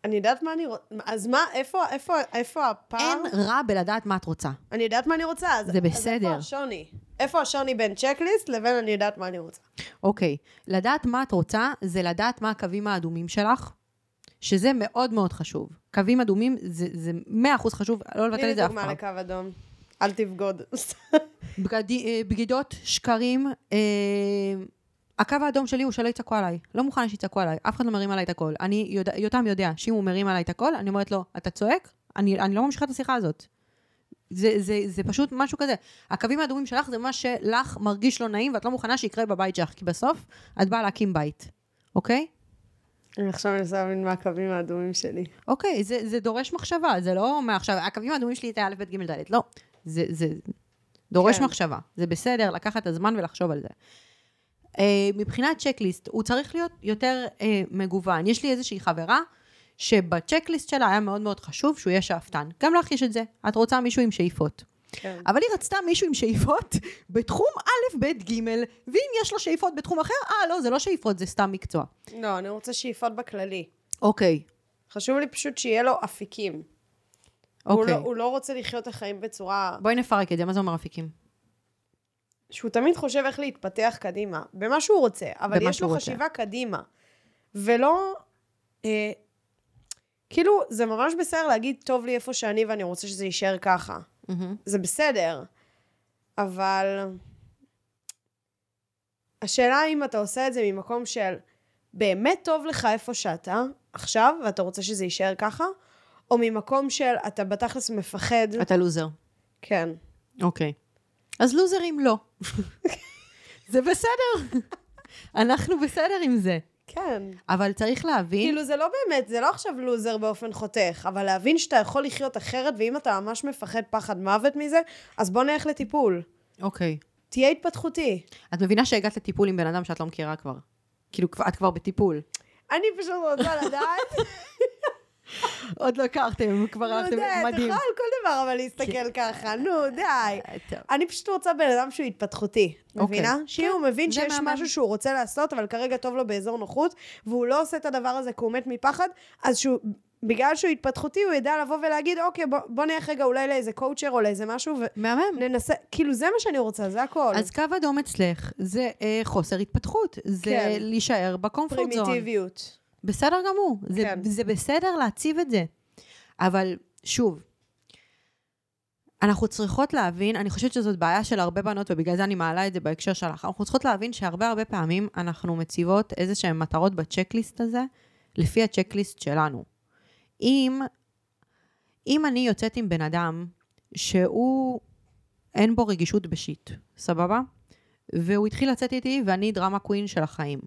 אני יודעת מה אני רוצה, אז מה, איפה, איפה, איפה הפער? אין רע בלדעת מה את רוצה. אני יודעת מה אני רוצה. אז, זה אז בסדר. איפה השוני? איפה השוני בין צ'קליסט לבין אני יודעת מה אני רוצה? אוקיי, לדעת מה את רוצה, זה לדעת מה הקווים האדומים שלך, שזה מאוד מאוד חשוב. קווים אדומים זה, זה 100% חשוב, לא לבטל תני את זה לי אף דוגמה פעם. לקו אדום. אל תבגוד. אה, בגידות, שקרים, אה, הקו האדום שלי הוא שלא יצעקו עליי. לא מוכנה שיצעקו עליי, אף אחד לא מרים עליי את הקול. אני יודע, יותם יודע שאם הוא מרים עליי את הקול, אני אומרת לו, אתה צועק? אני, אני לא ממשיכה את השיחה הזאת. זה, זה, זה פשוט משהו כזה. הקווים האדומים שלך זה מה שלך מרגיש לא נעים ואת לא מוכנה שיקרה בבית שלך, כי בסוף את באה להקים בית, אוקיי? אני עכשיו מנסה להבין מה הקווים האדומים שלי. אוקיי, זה, זה דורש מחשבה, זה לא מעכשיו, הקווים האדומים שלי זה א', ב', ג', ד', לא. זה, זה דורש כן. מחשבה. זה בסדר לקחת את הזמן ולחשוב על זה. אה, מבחינת צ'קליסט, הוא צריך להיות יותר אה, מגוון. יש לי איזושהי חברה שבצ'קליסט שלה היה מאוד מאוד חשוב שהוא יהיה שאפתן. גם לך יש את זה. את רוצה מישהו עם שאיפות. כן. אבל היא רצתה מישהו עם שאיפות בתחום א', ב', ג', ואם יש לו שאיפות בתחום אחר, אה, לא, זה לא שאיפות, זה סתם מקצוע. לא, אני רוצה שאיפות בכללי. אוקיי, חשוב לי פשוט שיהיה לו אפיקים. הוא, אוקיי. לא, הוא לא רוצה לחיות את החיים בצורה... בואי נפרק את זה, מה זה אומר אפיקים? שהוא תמיד חושב איך להתפתח קדימה, במה שהוא רוצה, אבל במה יש לו שהוא רוצה. חשיבה קדימה. ולא... אה, כאילו, זה ממש בסדר להגיד, טוב לי איפה שאני ואני רוצה שזה יישאר ככה. מהמם. זה בסדר, אבל... השאלה אם אתה עושה את זה ממקום של באמת טוב לך איפה שאתה עכשיו, ואתה רוצה שזה יישאר ככה, או ממקום של אתה בתכלס מפחד. אתה לוזר. כן. אוקיי. אז לוזרים לא. זה בסדר. אנחנו בסדר עם זה. כן. אבל צריך להבין, כאילו זה לא באמת, זה לא עכשיו לוזר באופן חותך, אבל להבין שאתה יכול לחיות אחרת, ואם אתה ממש מפחד פחד מוות מזה, אז בוא נלך לטיפול. אוקיי. תהיה התפתחותי. את מבינה שהגעת לטיפול עם בן אדם שאת לא מכירה כבר. כאילו, את כבר בטיפול. אני פשוט רוצה לדעת, עוד לא הכרתם, כבר נו הלכתם, די, מדהים. יכול על כל דבר אבל להסתכל ככה, נו די. אה, טוב. אני פשוט רוצה בן אדם שהוא התפתחותי, אוקיי. מבינה? שאם הוא מבין שיש. משהו שהוא רוצה לעשות, אבל כרגע טוב לו באזור נוחות, והוא לא עושה את הדבר הזה כי הוא מת מפחד, אז שהוא... בגלל שהוא התפתחותי, הוא ידע לבוא ולהגיד, אוקיי, בוא, בוא נלך רגע אולי לאיזה קואוצ'ר או לאיזה משהו, מהמם. וננסה, כאילו זה מה שאני רוצה, זה הכל. אז קו אדום אצלך זה אה, חוסר התפתחות. זה כן. להישאר בקומפורט זון. פרימיטיביות. בסדר גמור. זה, כן. זה בסדר להציב את זה. אבל שוב, אנחנו צריכות להבין, אני חושבת שזאת בעיה של הרבה בנות, ובגלל זה אני מעלה את זה בהקשר שלך. אנחנו צריכות להבין שהרבה הרבה פעמים אנחנו מציבות איזה שהן מטרות בצ'קליסט הזה, לפי הצ'קליסט שלנו. אם, אם אני יוצאת עם בן אדם שהוא, אין בו רגישות בשיט, סבבה? והוא התחיל לצאת איתי ואני דרמה קווין של החיים.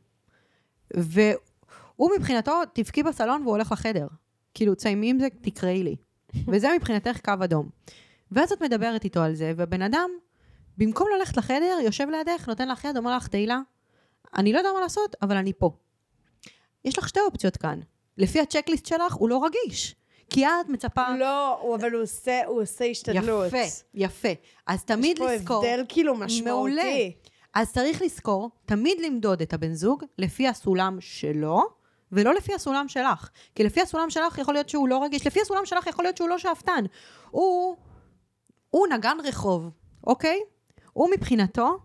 והוא מבחינתו, תבכי בסלון והוא הולך לחדר. כאילו, תסיימי עם זה, תקראי לי. וזה מבחינתך קו אדום. ואז את מדברת איתו על זה, ובן אדם, במקום ללכת לחדר, יושב לידך, נותן לך יד, אומר לך, תהילה, אני לא יודע מה לעשות, אבל אני פה. יש לך שתי אופציות כאן. לפי הצ'קליסט שלך, הוא לא רגיש. כי את מצפה... לא, הוא- אבל הוא עושה, הוא עושה השתדלות. יפה, יפה. אז תמיד יש לזכור... פה הבדל כאילו משמעותי. מעולה. אז צריך לזכור, תמיד למדוד את הבן זוג לפי הסולם שלו, ולא לפי הסולם שלך. כי לפי הסולם שלך יכול להיות שהוא לא רגיש, לפי הסולם שלך יכול להיות שהוא לא שאפתן. הוא, הוא נגן רחוב, אוקיי? הוא מבחינתו,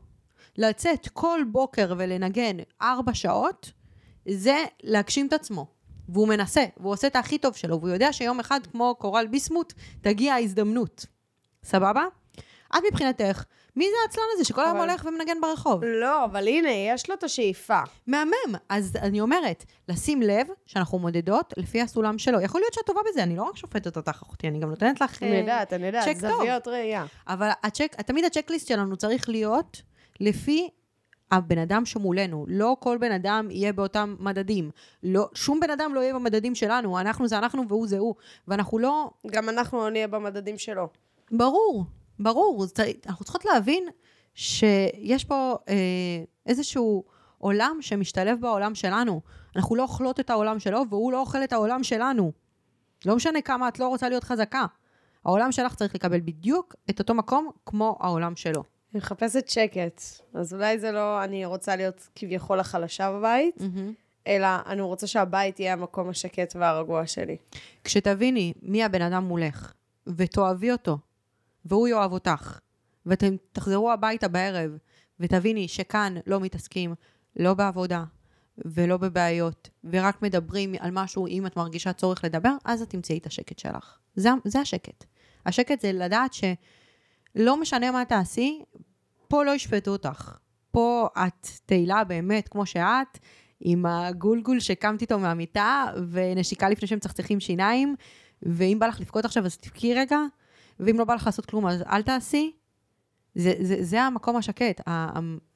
לצאת כל בוקר ולנגן ארבע שעות, זה להגשים את עצמו. והוא מנסה, והוא עושה את הכי טוב שלו, והוא יודע שיום אחד, כמו קורל ביסמוט, תגיע ההזדמנות. סבבה? את מבחינתך, מי זה העצלן הזה שכל היום אבל- הולך ומנגן ברחוב? לא, אבל הנה, יש לו את השאיפה. מהמם. אז אני אומרת, לשים לב שאנחנו מודדות לפי הסולם שלו. יכול להיות שאת טובה בזה, אני לא רק שופטת אותך, אחותי, אני גם נותנת לך... אני אה, יודעת, אני יודעת. זוויות ראייה. אבל הצ'ק, תמיד הצ'קליסט שלנו צריך להיות לפי הבן אדם שמולנו. לא כל בן אדם יהיה באותם מדדים. לא, שום בן אדם לא יהיה במדדים שלנו. אנחנו זה אנחנו והוא זה הוא. ואנחנו לא... גם אנחנו לא נהיה במדדים שלו. ברור, ברור. אנחנו צריכות להבין שיש פה אה, איזשהו עולם שמשתלב בעולם שלנו. אנחנו לא אוכלות את העולם שלו, והוא לא אוכל את העולם שלנו. לא משנה כמה את לא רוצה להיות חזקה. העולם שלך צריך לקבל בדיוק את אותו מקום כמו העולם שלו. אני מחפשת שקט. אז אולי זה לא, אני רוצה להיות כביכול החלשה בבית, אלא אני רוצה שהבית יהיה המקום השקט והרגוע שלי. כשתביני מי הבן אדם מולך, ותאהבי אותו, והוא יאהב אותך, ואתם תחזרו הביתה בערב, ותביני שכאן לא מתעסקים, לא בעבודה ולא בבעיות, ורק מדברים על משהו אם את מרגישה צורך לדבר, אז את תמצאי את השקט שלך. זה, זה השקט. השקט זה לדעת שלא משנה מה תעשי, פה לא ישפטו אותך. פה את תהילה באמת כמו שאת, עם הגולגול שקמת איתו מהמיטה, ונשיקה לפני שהם מצחצחים שיניים, ואם בא לך לבכות עכשיו אז תבכי רגע, ואם לא בא לך לעשות כלום אז אל תעשי. זה, זה, זה המקום השקט,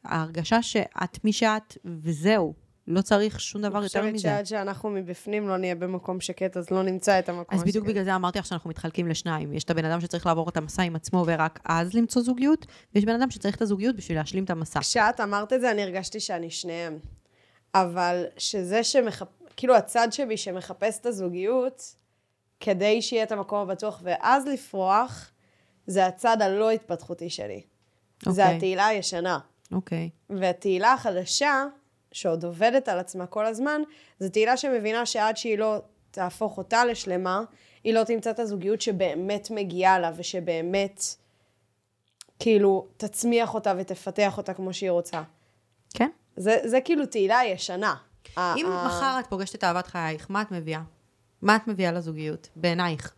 ההרגשה שאת מי שאת, וזהו. לא צריך שום דבר אני יותר חושבת מזה. שעד שאנחנו מבפנים לא נהיה במקום שקט, אז לא נמצא את המקום אז בדיוק השקט. בגלל זה אמרתי לך שאנחנו מתחלקים לשניים. יש את הבן אדם שצריך לעבור את המסע עם עצמו ורק אז למצוא זוגיות, ויש בן אדם שצריך את הזוגיות בשביל להשלים את המסע. כשאת אמרת את זה, אני הרגשתי שאני שניהם. אבל שזה שמחפ... כאילו הצד שבי שמחפש את הזוגיות, כדי שיהיה את המקום הבטוח ואז לפרוח, זה הצד הלא התפתחותי שלי. זה אוקיי. התהילה הישנה. אוקיי. והתהילה החדשה, שעוד עובדת על עצמה כל הזמן, זו תהילה שמבינה שעד שהיא לא תהפוך אותה לשלמה, היא לא תמצא את הזוגיות שבאמת מגיעה לה, ושבאמת, כאילו, תצמיח אותה ותפתח אותה כמו שהיא רוצה. כן? זה, זה כאילו תהילה ישנה. אם מחר את פוגשת את אהבת חייך, מה את מביאה? מה את מביאה לזוגיות, בעינייך?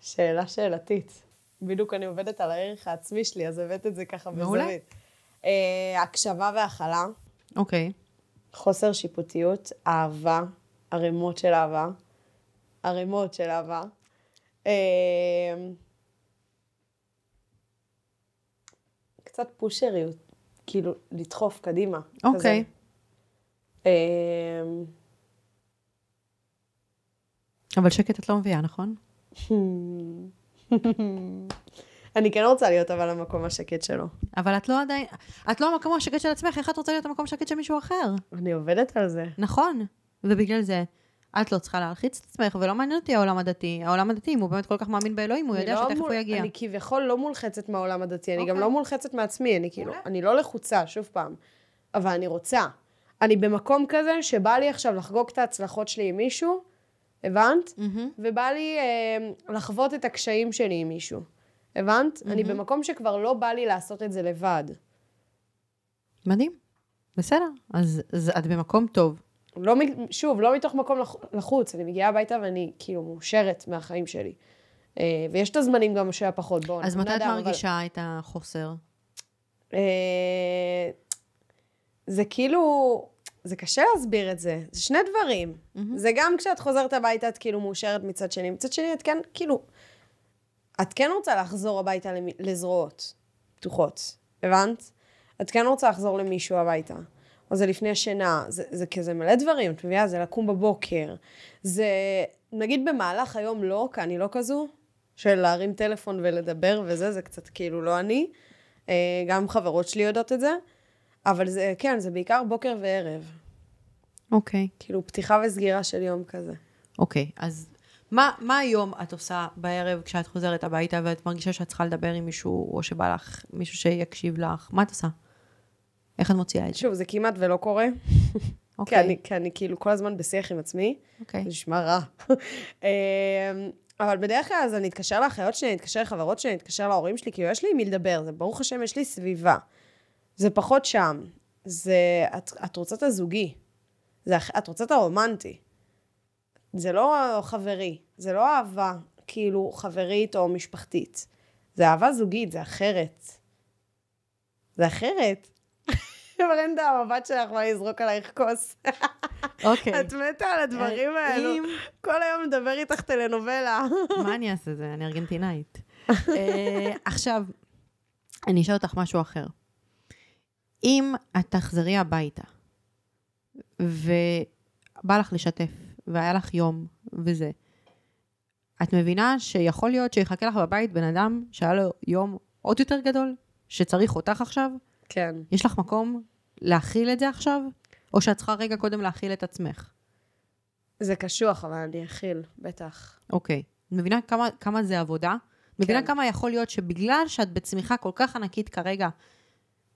שאלה שאלתית. בדיוק אני עובדת על הערך העצמי שלי, אז הבאת את זה ככה מעולה. בזווית. אה, הקשבה והכלה, אוקיי. חוסר שיפוטיות, אהבה, ערימות של אהבה, ערימות של אהבה. אה, קצת פושריות, כאילו, לדחוף קדימה. אוקיי. כזה. אה, אבל שקט את לא מביאה, נכון? אני כן רוצה להיות אבל המקום השקט שלו. אבל את לא עדיין, את לא המקום השקט של עצמך, איך את רוצה להיות המקום השקט של מישהו אחר? אני עובדת על זה. נכון. ובגלל זה, את לא צריכה להלחיץ את עצמך, ולא מעניין אותי העולם הדתי. העולם הדתי, אם הוא באמת כל כך מאמין באלוהים, הוא יודע לא שתכף מול- הוא יגיע. אני כביכול לא מולחצת מהעולם הדתי, אני גם אוקיי. לא מולחצת מעצמי, אני כאילו, מעולה. אני לא לחוצה, שוב פעם, אבל אני רוצה. אני במקום כזה שבא לי עכשיו לחגוג את ההצלחות שלי עם מישהו, הבנת? מהמם. ובא לי אה, לחוות את הקשיים שלי עם מישהו, הבנת? אני במקום שכבר לא בא לי לעשות את זה לבד. מדהים. בסדר. אז, אז את במקום טוב. לא, שוב, לא מתוך מקום לח- לחוץ, אני מגיעה הביתה ואני כאילו מאושרת מהחיים שלי. אה, ויש את הזמנים גם שהיה פחות, בואו, אז מתי את אדם, אבל- מרגישה את החוסר? אה, זה כאילו, זה קשה להסביר את זה, זה שני דברים. זה גם כשאת חוזרת הביתה את כאילו מאושרת מצד שני, מצד שני את כן, כאילו, את כן רוצה לחזור הביתה למ- לזרועות פתוחות, הבנת? את כן רוצה לחזור למישהו הביתה. או זה לפני השינה, זה, זה כזה מלא דברים, את מבינה? זה לקום בבוקר. זה, נגיד במהלך היום לא, כי אני לא כזו, של להרים טלפון ולדבר וזה, זה קצת כאילו לא אני. אה, גם חברות שלי יודעות את זה. אבל זה, כן, זה בעיקר בוקר וערב. אוקיי. כאילו, פתיחה וסגירה של יום כזה. אוקיי, אז מה, מה היום את עושה בערב כשאת חוזרת הביתה ואת מרגישה שאת צריכה לדבר עם מישהו, או שבא לך מישהו שיקשיב לך? מה את עושה? איך את מוציאה את זה? שוב, זה כמעט ולא קורה. כי אוקיי, אני, כי אני כאילו כל הזמן בשיח עם עצמי. אוקיי. זה נשמע רע. אמ, אבל בדרך כלל אז אני אתקשר לאחיות שלי, אני אתקשר לחברות שלי, אני אתקשר להורים שלי, כאילו יש לי עם מי לדבר, זה ברוך השם, יש לי סביבה. זה פחות שם. זה, את, את רוצה את הזוגי. זה, את רוצה את הרומנטי. זה לא חברי, זה לא אהבה כאילו חברית או משפחתית. זה אהבה זוגית, זה אחרת. זה אחרת. ברנדה, המבט שלך בא לזרוק עלייך כוס. אוקיי. את מתה על הדברים אה, האלו. כל היום מדבר איתך טלנובלה. מה אני אעשה זה? אני ארגנטינאית. אה, עכשיו, אני אשאל אותך משהו אחר. אם את תחזרי הביתה, ובא לך לשתף, והיה לך יום, וזה, את מבינה שיכול להיות שיחכה לך בבית בן אדם שהיה לו יום עוד יותר גדול, שצריך אותך עכשיו? כן. יש לך מקום להכיל את זה עכשיו? או שאת צריכה רגע קודם להכיל את עצמך? זה קשוח, אבל אני אכיל, בטח. אוקיי. את מבינה כמה, כמה זה עבודה? מבינה כן. כמה יכול להיות שבגלל שאת בצמיחה כל כך ענקית כרגע,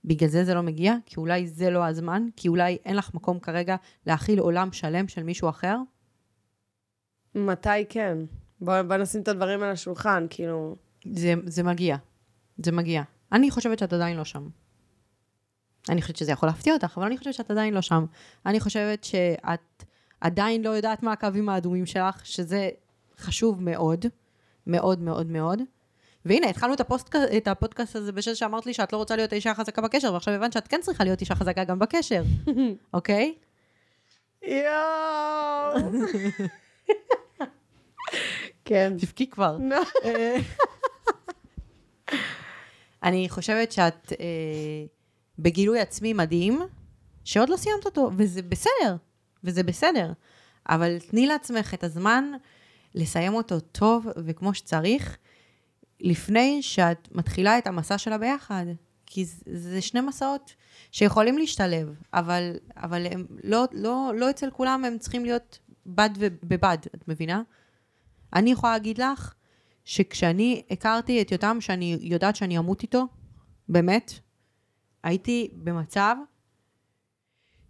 בגלל זה זה לא מגיע? כי אולי זה לא הזמן? כי אולי אין לך מקום כרגע להכיל עולם שלם של מישהו אחר? מתי כן? בוא, בוא נשים את הדברים על השולחן, כאילו... זה, זה מגיע. זה מגיע. אני חושבת שאת עדיין לא שם. אני חושבת שזה יכול להפתיע אותך, אבל אני חושבת שאת עדיין לא שם. אני חושבת שאת עדיין לא יודעת מה הקווים האדומים שלך, שזה חשוב מאוד, מאוד מאוד מאוד. והנה, התחלנו את, הפוסט, את הפודקאסט הזה בשביל שאמרת לי שאת לא רוצה להיות האישה החזקה בקשר, ועכשיו הבנת שאת כן צריכה להיות אישה חזקה גם בקשר, אוקיי? יואו! כן. תבכי כבר. אני חושבת שאת אה, בגילוי עצמי מדהים, שעוד לא סיימת אותו, וזה בסדר, וזה בסדר. אבל תני לעצמך את הזמן לסיים אותו טוב וכמו שצריך, לפני שאת מתחילה את המסע שלה ביחד. כי זה, שני מסעות שיכולים להשתלב, אבל, אבל הם לא, לא, לא אצל כולם הם צריכים להיות בד ובבד, את מבינה? אני יכולה להגיד לך שכשאני הכרתי את יותם, שאני יודעת שאני אמות איתו, באמת, הייתי במצב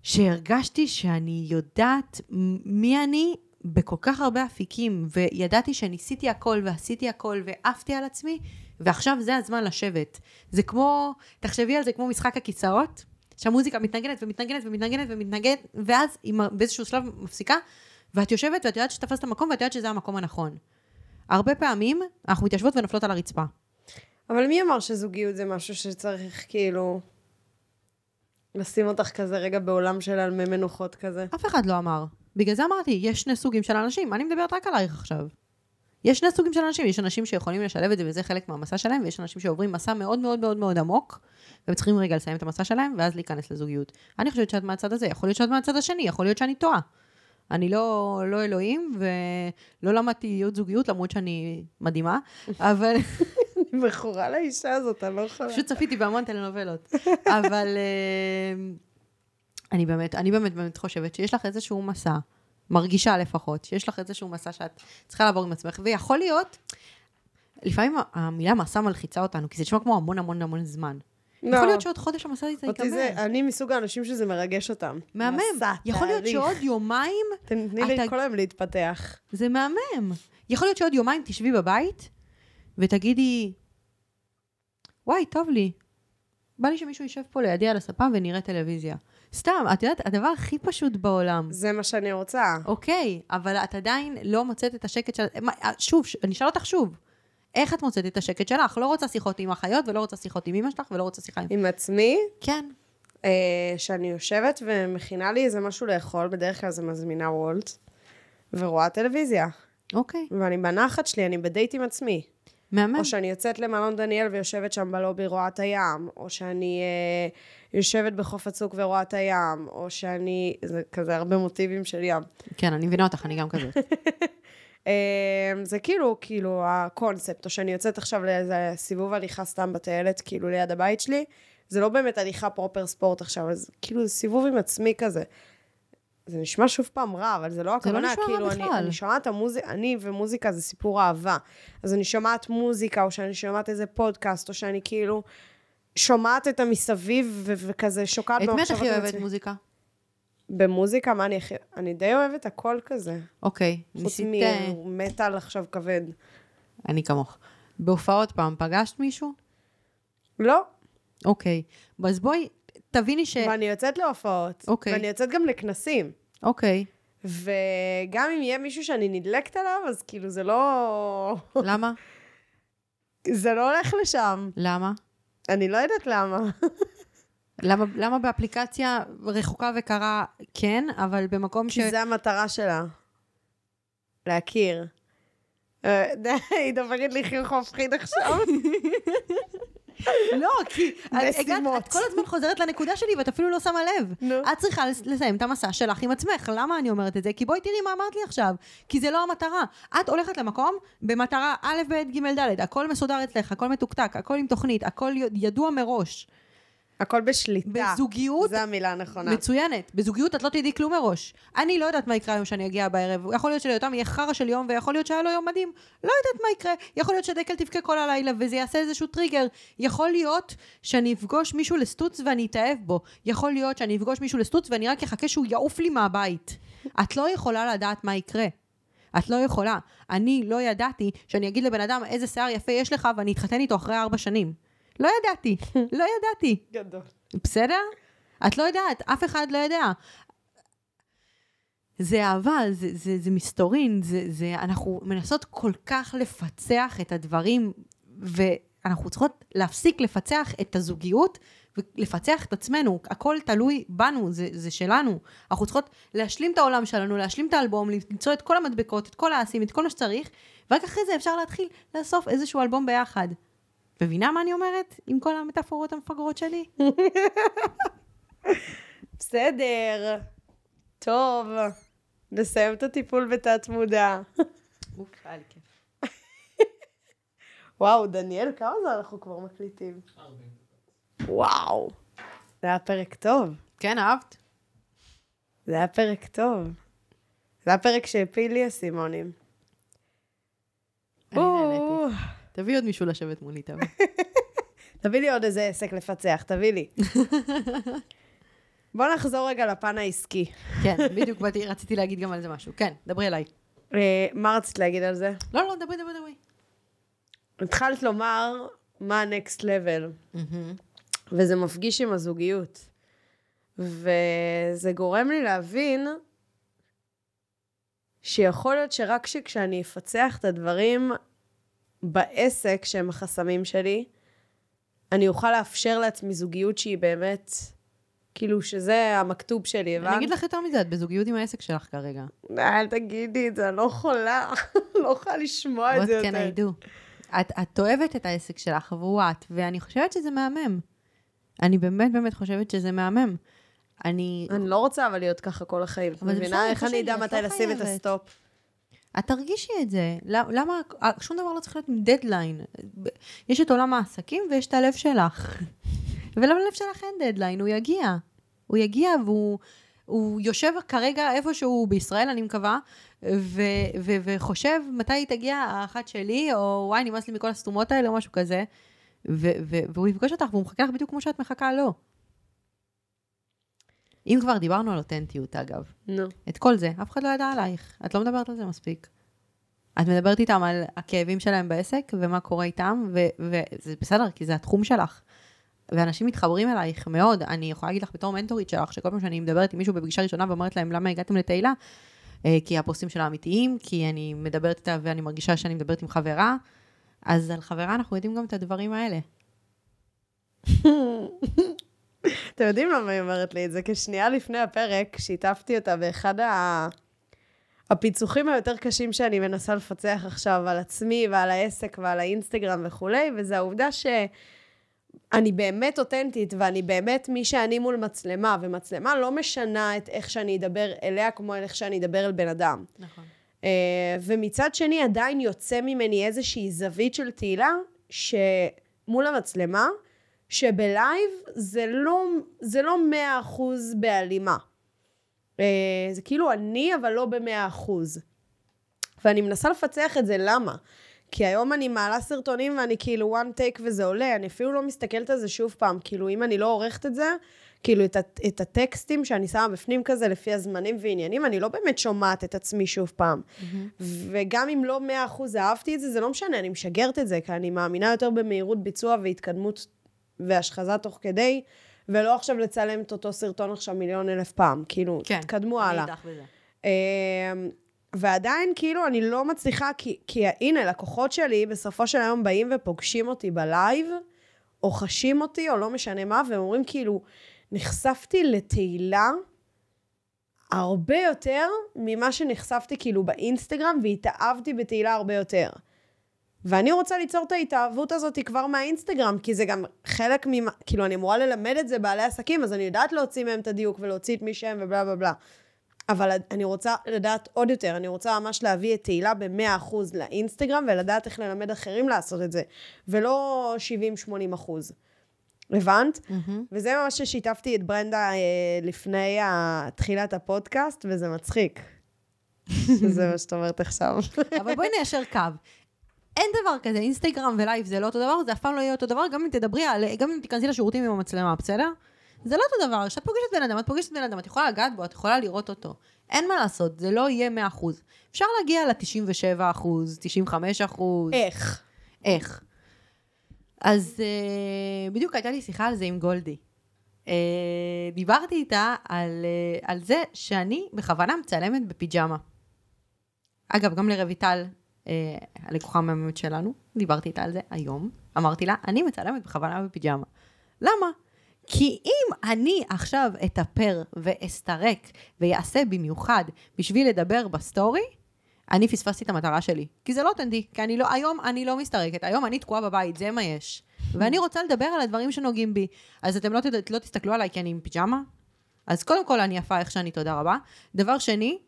שהרגשתי שאני יודעת מי אני בכל כך הרבה אפיקים, וידעתי שניסיתי הכל ועשיתי הכל ועפתי על עצמי, ועכשיו זה הזמן לשבת. זה כמו, תחשבי על זה כמו משחק הכיסאות, שהמוזיקה מתנגנת ומתנגנת ומתנגנת ומתנגנת, ואז היא באיזשהו שלב מפסיקה, ואת יושבת ואת יודעת שתפסת מקום ואת יודעת שזה המקום הנכון. הרבה פעמים אנחנו מתיישבות ונופלות על הרצפה. אבל מי אמר שזוגיות זה משהו שצריך כאילו... לשים אותך כזה רגע בעולם של אלמי מנוחות כזה? אף אחד לא אמר. בגלל זה אמרתי, יש שני סוגים של אנשים. אני מדברת רק עלייך עכשיו. יש שני סוגים של אנשים. יש אנשים שיכולים לשלב את זה וזה חלק מהמסע שלהם, ויש אנשים שעוברים מסע מאוד מאוד מאוד מאוד עמוק, והם צריכים רגע לסיים את המסע שלהם, ואז להיכנס לזוגיות. אני חושבת שאת מהצד הזה, יכול להיות שאת מהצד השני, יכול להיות שאני טועה. אני לא, לא אלוהים, ולא למדתי להיות זוגיות, למרות שאני מדהימה, אבל אני מכורה לאישה הזאת, אני לא יכולה. פשוט צפיתי בהמון טלנובלות. אבל אה, אני באמת, אני באמת באמת חושבת שיש לך איזשהו מסע, מרגישה לפחות, שיש לך איזשהו מסע שאת צריכה לעבור עם עצמך, ויכול להיות, לפעמים המילה מסע מלחיצה אותנו, כי זה נשמע כמו המון המון המון זמן. לא. יכול להיות שעוד חודש המסע הזה אותי זה, ייגמר. אני מסוג האנשים שזה מרגש אותם. מהמם. מסע, יכול להיות תהליך. שעוד יומיים, תני לי אתה- כל היום להתפתח. זה מהמם. יכול להיות שעוד יומיים תשבי בבית, ותגידי, וואי, טוב לי. בא לי שמישהו יישב פה לידי על הספה ונראה טלוויזיה. סתם, את יודעת, הדבר הכי פשוט בעולם. זה מה שאני רוצה. אוקיי, אבל את עדיין לא מוצאת את השקט של... אה, שוב, ש- אני אשאל אותך שוב. איך את מוצאת את השקט שלך? לא רוצה שיחות עם אחיות, ולא רוצה שיחות עם אמא שלך, ולא רוצה שיחה עם... עם עצמי, כן. אה, שאני יושבת ומכינה לי איזה משהו לאכול, בדרך כלל זה מזמינה וולט, ורואה טלוויזיה. אוקיי. ואני בנחת שלי, אני בדייט עם עצמי. מהמם. או שאני יוצאת למלון דניאל ויושבת שם בלובי רואה את הים, או שאני אה, יושבת בחוף הצוק ורואה את הים, או שאני... זה כזה הרבה מוטיבים של ים. כן, אני מבינה אותך, אני גם כזאת. אה, זה כאילו, כאילו הקונספט, או שאני יוצאת עכשיו לאיזה סיבוב הליכה סתם בטיילת, כאילו ליד הבית שלי, זה לא באמת הליכה פרופר ספורט עכשיו, אז כאילו זה סיבוב עם עצמי כזה. זה נשמע שוב פעם רע, אבל זה לא הכוונה, נשמע רע כאילו, אני, בכלל. אני שומעת המוזיקה, אני ומוזיקה זה סיפור אהבה. אז אני שומעת מוזיקה, או שאני שומעת איזה פודקאסט, או שאני כאילו שומעת את המסביב, ו- וכזה שוקעת את מי את במחשבות הכי אוהבת. מוזיקה? במוזיקה, מה אני הכי... אני די אוהבת הכל כזה. אוקיי, חוץ ניסית... אה, ממטאל עכשיו כבד. אני כמוך. בהופעות פעם פגשת מישהו? לא, אוקיי. אז בואי, תביני ש... ואני יוצאת להופעות. אוקיי. ואני יוצאת גם לכנסים. אוקיי. וגם אם יהיה מישהו שאני נדלקת עליו, אז כאילו זה לא... למה? זה לא הולך לשם. למה? אני לא יודעת למה. למה, למה באפליקציה רחוקה וקרה כן, אבל במקום ש... כי זה המטרה שלה. להכיר. אה, די, היא דופקת לי חיוך מפחיד עכשיו. לא, כי את הגעת, משימות. את כל הזמן חוזרת לנקודה שלי ואת אפילו לא שמה לב. נו. את צריכה לס- לסיים את המסע שלך עם עצמך. למה אני אומרת את זה? כי בואי תראי מה אמרת לי עכשיו. כי זה לא המטרה. את הולכת למקום במטרה א', ב', ג', ד', הכל מסודר אצלך, הכל מתוקתק, הכל עם תוכנית, הכל ידוע מראש. הכל בשליטה. בזוגיות זו המילה הנכונה. מצוינת. בזוגיות את לא תדעי כלום מראש. אני לא יודעת מה יקרה היום שאני אגיע בערב. יכול להיות שליותם יהיה חרא של יום, ויכול להיות שהיה לו יום מדהים. לא יודעת מה יקרה. יכול להיות שדקל תבכה כל הלילה, וזה יעשה איזשהו טריגר. יכול להיות שאני אפגוש מישהו לסטוץ ואני אתאהב בו. יכול להיות שאני אפגוש מישהו לסטוץ ואני רק אחכה שהוא יעוף לי מהבית. את לא יכולה לדעת מה יקרה. את לא יכולה. אני לא ידעתי שאני אגיד לבן אדם איזה שיער יפה יש לך ואני אתחתן איתו אחרי ארבע שנים. לא ידעתי. לא ידעתי. גדול. בסדר? את לא יודעת, אף אחד לא יודע. זה אהבה, זה, זה, זה מסתורין, זה, זה, אנחנו מנסות כל כך לפצח את הדברים, ואנחנו צריכות להפסיק לפצח את הזוגיות ולפצח את עצמנו. הכל תלוי בנו, זה, זה שלנו. אנחנו צריכות להשלים את העולם שלנו, להשלים את האלבום, למצוא את כל המדבקות, את כל האסים, את כל מה שצריך, ורק אחרי זה אפשר להתחיל לאסוף איזשהו אלבום ביחד. מבינה מה אני אומרת? עם כל המטאפורות המפגרות שלי? בסדר. טוב. נסיים את הטיפול בתת מודע. אוף, היה לי כיף. וואו, דניאל, כמה זמן אנחנו כבר מקליטים? וואו. זה היה פרק טוב. כן, אהבת? זה היה פרק טוב. זה היה פרק שהפיל לי אסימונים. אני נהניתי. תביא עוד מישהו לשבת מולי, תביא. תביא לי עוד איזה עסק לפצח, תביא לי. בוא נחזור רגע לפן העסקי. כן, בדיוק באתי, רציתי להגיד גם על זה משהו. כן, דברי אליי. אה, מה רצית להגיד על זה? לא, לא, דברי, דברי, דברי. התחלת לומר מה ה-next level, וזה מפגיש עם הזוגיות. וזה גורם לי להבין שיכול להיות שרק שכשאני אפצח את הדברים בעסק שהם החסמים שלי, אני אוכל לאפשר לעצמי זוגיות שהיא באמת, כאילו שזה המכתוב שלי, הבנת? אני אגיד לך יותר מזה, את בזוגיות עם העסק שלך כרגע. אל תגידי את זה, אני לא יכולה. לא יכולה לשמוע את What זה can יותר. I do? את, את אוהבת את העסק שלך והוא את, ואני חושבת שזה מהמם. אני באמת באמת חושבת שזה מהמם. אני... אני לא רוצה אבל להיות ככה כל החיים. את מבינה? איך אני אדע את מתי לא לשים את. הסטופ? את תרגישי את זה. למ- למה, שום דבר לא צריך להיות עם דדליין. יש את עולם העסקים ויש את הלב שלך. וללב שלך אין דדליין, הוא יגיע. הוא יגיע והוא הוא יושב כרגע איפשהו בישראל, אני מקווה, ו, ו, וחושב מתי תגיע האחת שלי, או וואי, נמאס לי מכל הסתומות האלה, או משהו כזה. ו, ו, והוא יפגוש אותך, והוא מחכה לך בדיוק כמו שאת מחכה לו. אם כבר דיברנו על אותנטיות, אגב. נו. את כל זה, אף אחד לא ידע עלייך. את לא מדברת על זה מספיק. את מדברת איתם על הכאבים שלהם בעסק, ומה קורה איתם, ו- וזה בסדר, כי זה התחום שלך. ואנשים מתחברים אלייך מאוד. אני יכולה להגיד לך בתור מנטורית שלך, שכל פעם שאני מדברת עם מישהו בפגישה ראשונה ואומרת להם, למה הגעתם לתהילה? אה, כי הפוסטים שלה אמיתיים, כי אני מדברת איתה ואני מרגישה שאני מדברת עם חברה. אז על חברה אנחנו יודעים גם את הדברים האלה. אתם יודעים למה היא אומרת לי את זה? כי שנייה לפני הפרק שיתפתי אותה באחד ה... הפיצוחים היותר קשים שאני מנסה לפצח עכשיו על עצמי ועל העסק ועל האינסטגרם וכולי, וזה העובדה שאני באמת אותנטית ואני באמת מי שאני מול מצלמה, ומצלמה לא משנה את איך שאני אדבר אליה כמו איך שאני אדבר אל בן אדם. נכון. Uh, ומצד שני עדיין יוצא ממני איזושהי זווית של תהילה שמול המצלמה, שבלייב זה לא, זה לא מאה אחוז בהלימה. אה, זה כאילו אני, אבל לא במאה אחוז. ואני מנסה לפצח את זה, למה? כי היום אני מעלה סרטונים ואני כאילו one take וזה עולה, אני אפילו לא מסתכלת על זה שוב פעם, כאילו אם אני לא עורכת את זה, כאילו את, את הטקסטים שאני שמה בפנים כזה לפי הזמנים ועניינים, אני לא באמת שומעת את עצמי שוב פעם. Mm-hmm. וגם אם לא מאה אחוז אהבתי את זה, זה לא משנה, אני משגרת את זה, כי אני מאמינה יותר במהירות ביצוע והתקדמות והשחזה תוך כדי, ולא עכשיו לצלם את אותו סרטון עכשיו מיליון אלף פעם, כאילו, כן, תקדמו הלאה. כן, אני איתך בזה. ועדיין, כאילו, אני לא מצליחה, כי, כי הנה, לקוחות שלי בסופו של היום באים ופוגשים אותי בלייב, או חשים אותי, או לא משנה מה, והם אומרים כאילו, נחשפתי לתהילה הרבה יותר ממה שנחשפתי כאילו באינסטגרם, והתאהבתי בתהילה הרבה יותר. ואני רוצה ליצור את ההתאהבות הזאת כבר מהאינסטגרם, כי זה גם חלק ממה, כאילו, אני אמורה ללמד את זה בעלי עסקים, אז אני יודעת להוציא מהם את הדיוק ולהוציא את מי שהם ובלה בלה בלה. אבל אני רוצה לדעת עוד יותר, אני רוצה ממש להביא את תהילה ב-100% לאינסטגרם, ולדעת איך ללמד אחרים לעשות את זה, ולא 70-80%. הבנת? Mm-hmm. וזה ממש ששיתפתי את ברנדה אה, לפני תחילת הפודקאסט, וזה מצחיק. זה מה שאת אומרת עכשיו. אבל בואי ניישר קו. אין דבר כזה, אינסטגרם ולייב זה לא אותו דבר, זה אף פעם לא יהיה אותו דבר, גם אם תדברי על, גם אם תיכנסי לשירותים עם המצלמה, בסדר? זה לא אותו דבר, כשאת פוגשת בן אדם, את פוגשת בן אדם, את יכולה לגעת בו, את יכולה לראות אותו. אין מה לעשות, זה לא יהיה 100%. אפשר להגיע ל-97%, 95%. איך? איך. אז uh, בדיוק הייתה לי שיחה על זה עם גולדי. Uh, דיברתי איתה על, uh, על זה שאני בכוונה מצלמת בפיג'מה. אגב, גם לרויטל, הלקוחה המהממת שלנו, דיברתי איתה על זה היום. אמרתי לה, אני מצלמת בכוונה בפיג'מה. למה? כי אם אני עכשיו אתאפר ואסתרק ויעשה במיוחד בשביל לדבר בסטורי, אני פספסתי את המטרה שלי. כי זה לא אותנטי, כי אני לא, היום אני לא מסתרקת, היום אני תקועה בבית, זה מה יש. ואני רוצה לדבר על הדברים שנוגעים בי. אז אתם לא. לא תסתכלו עליי כי אני עם פיג'מה? אז קודם כל אני יפה איך שאני, תודה רבה. דבר שני,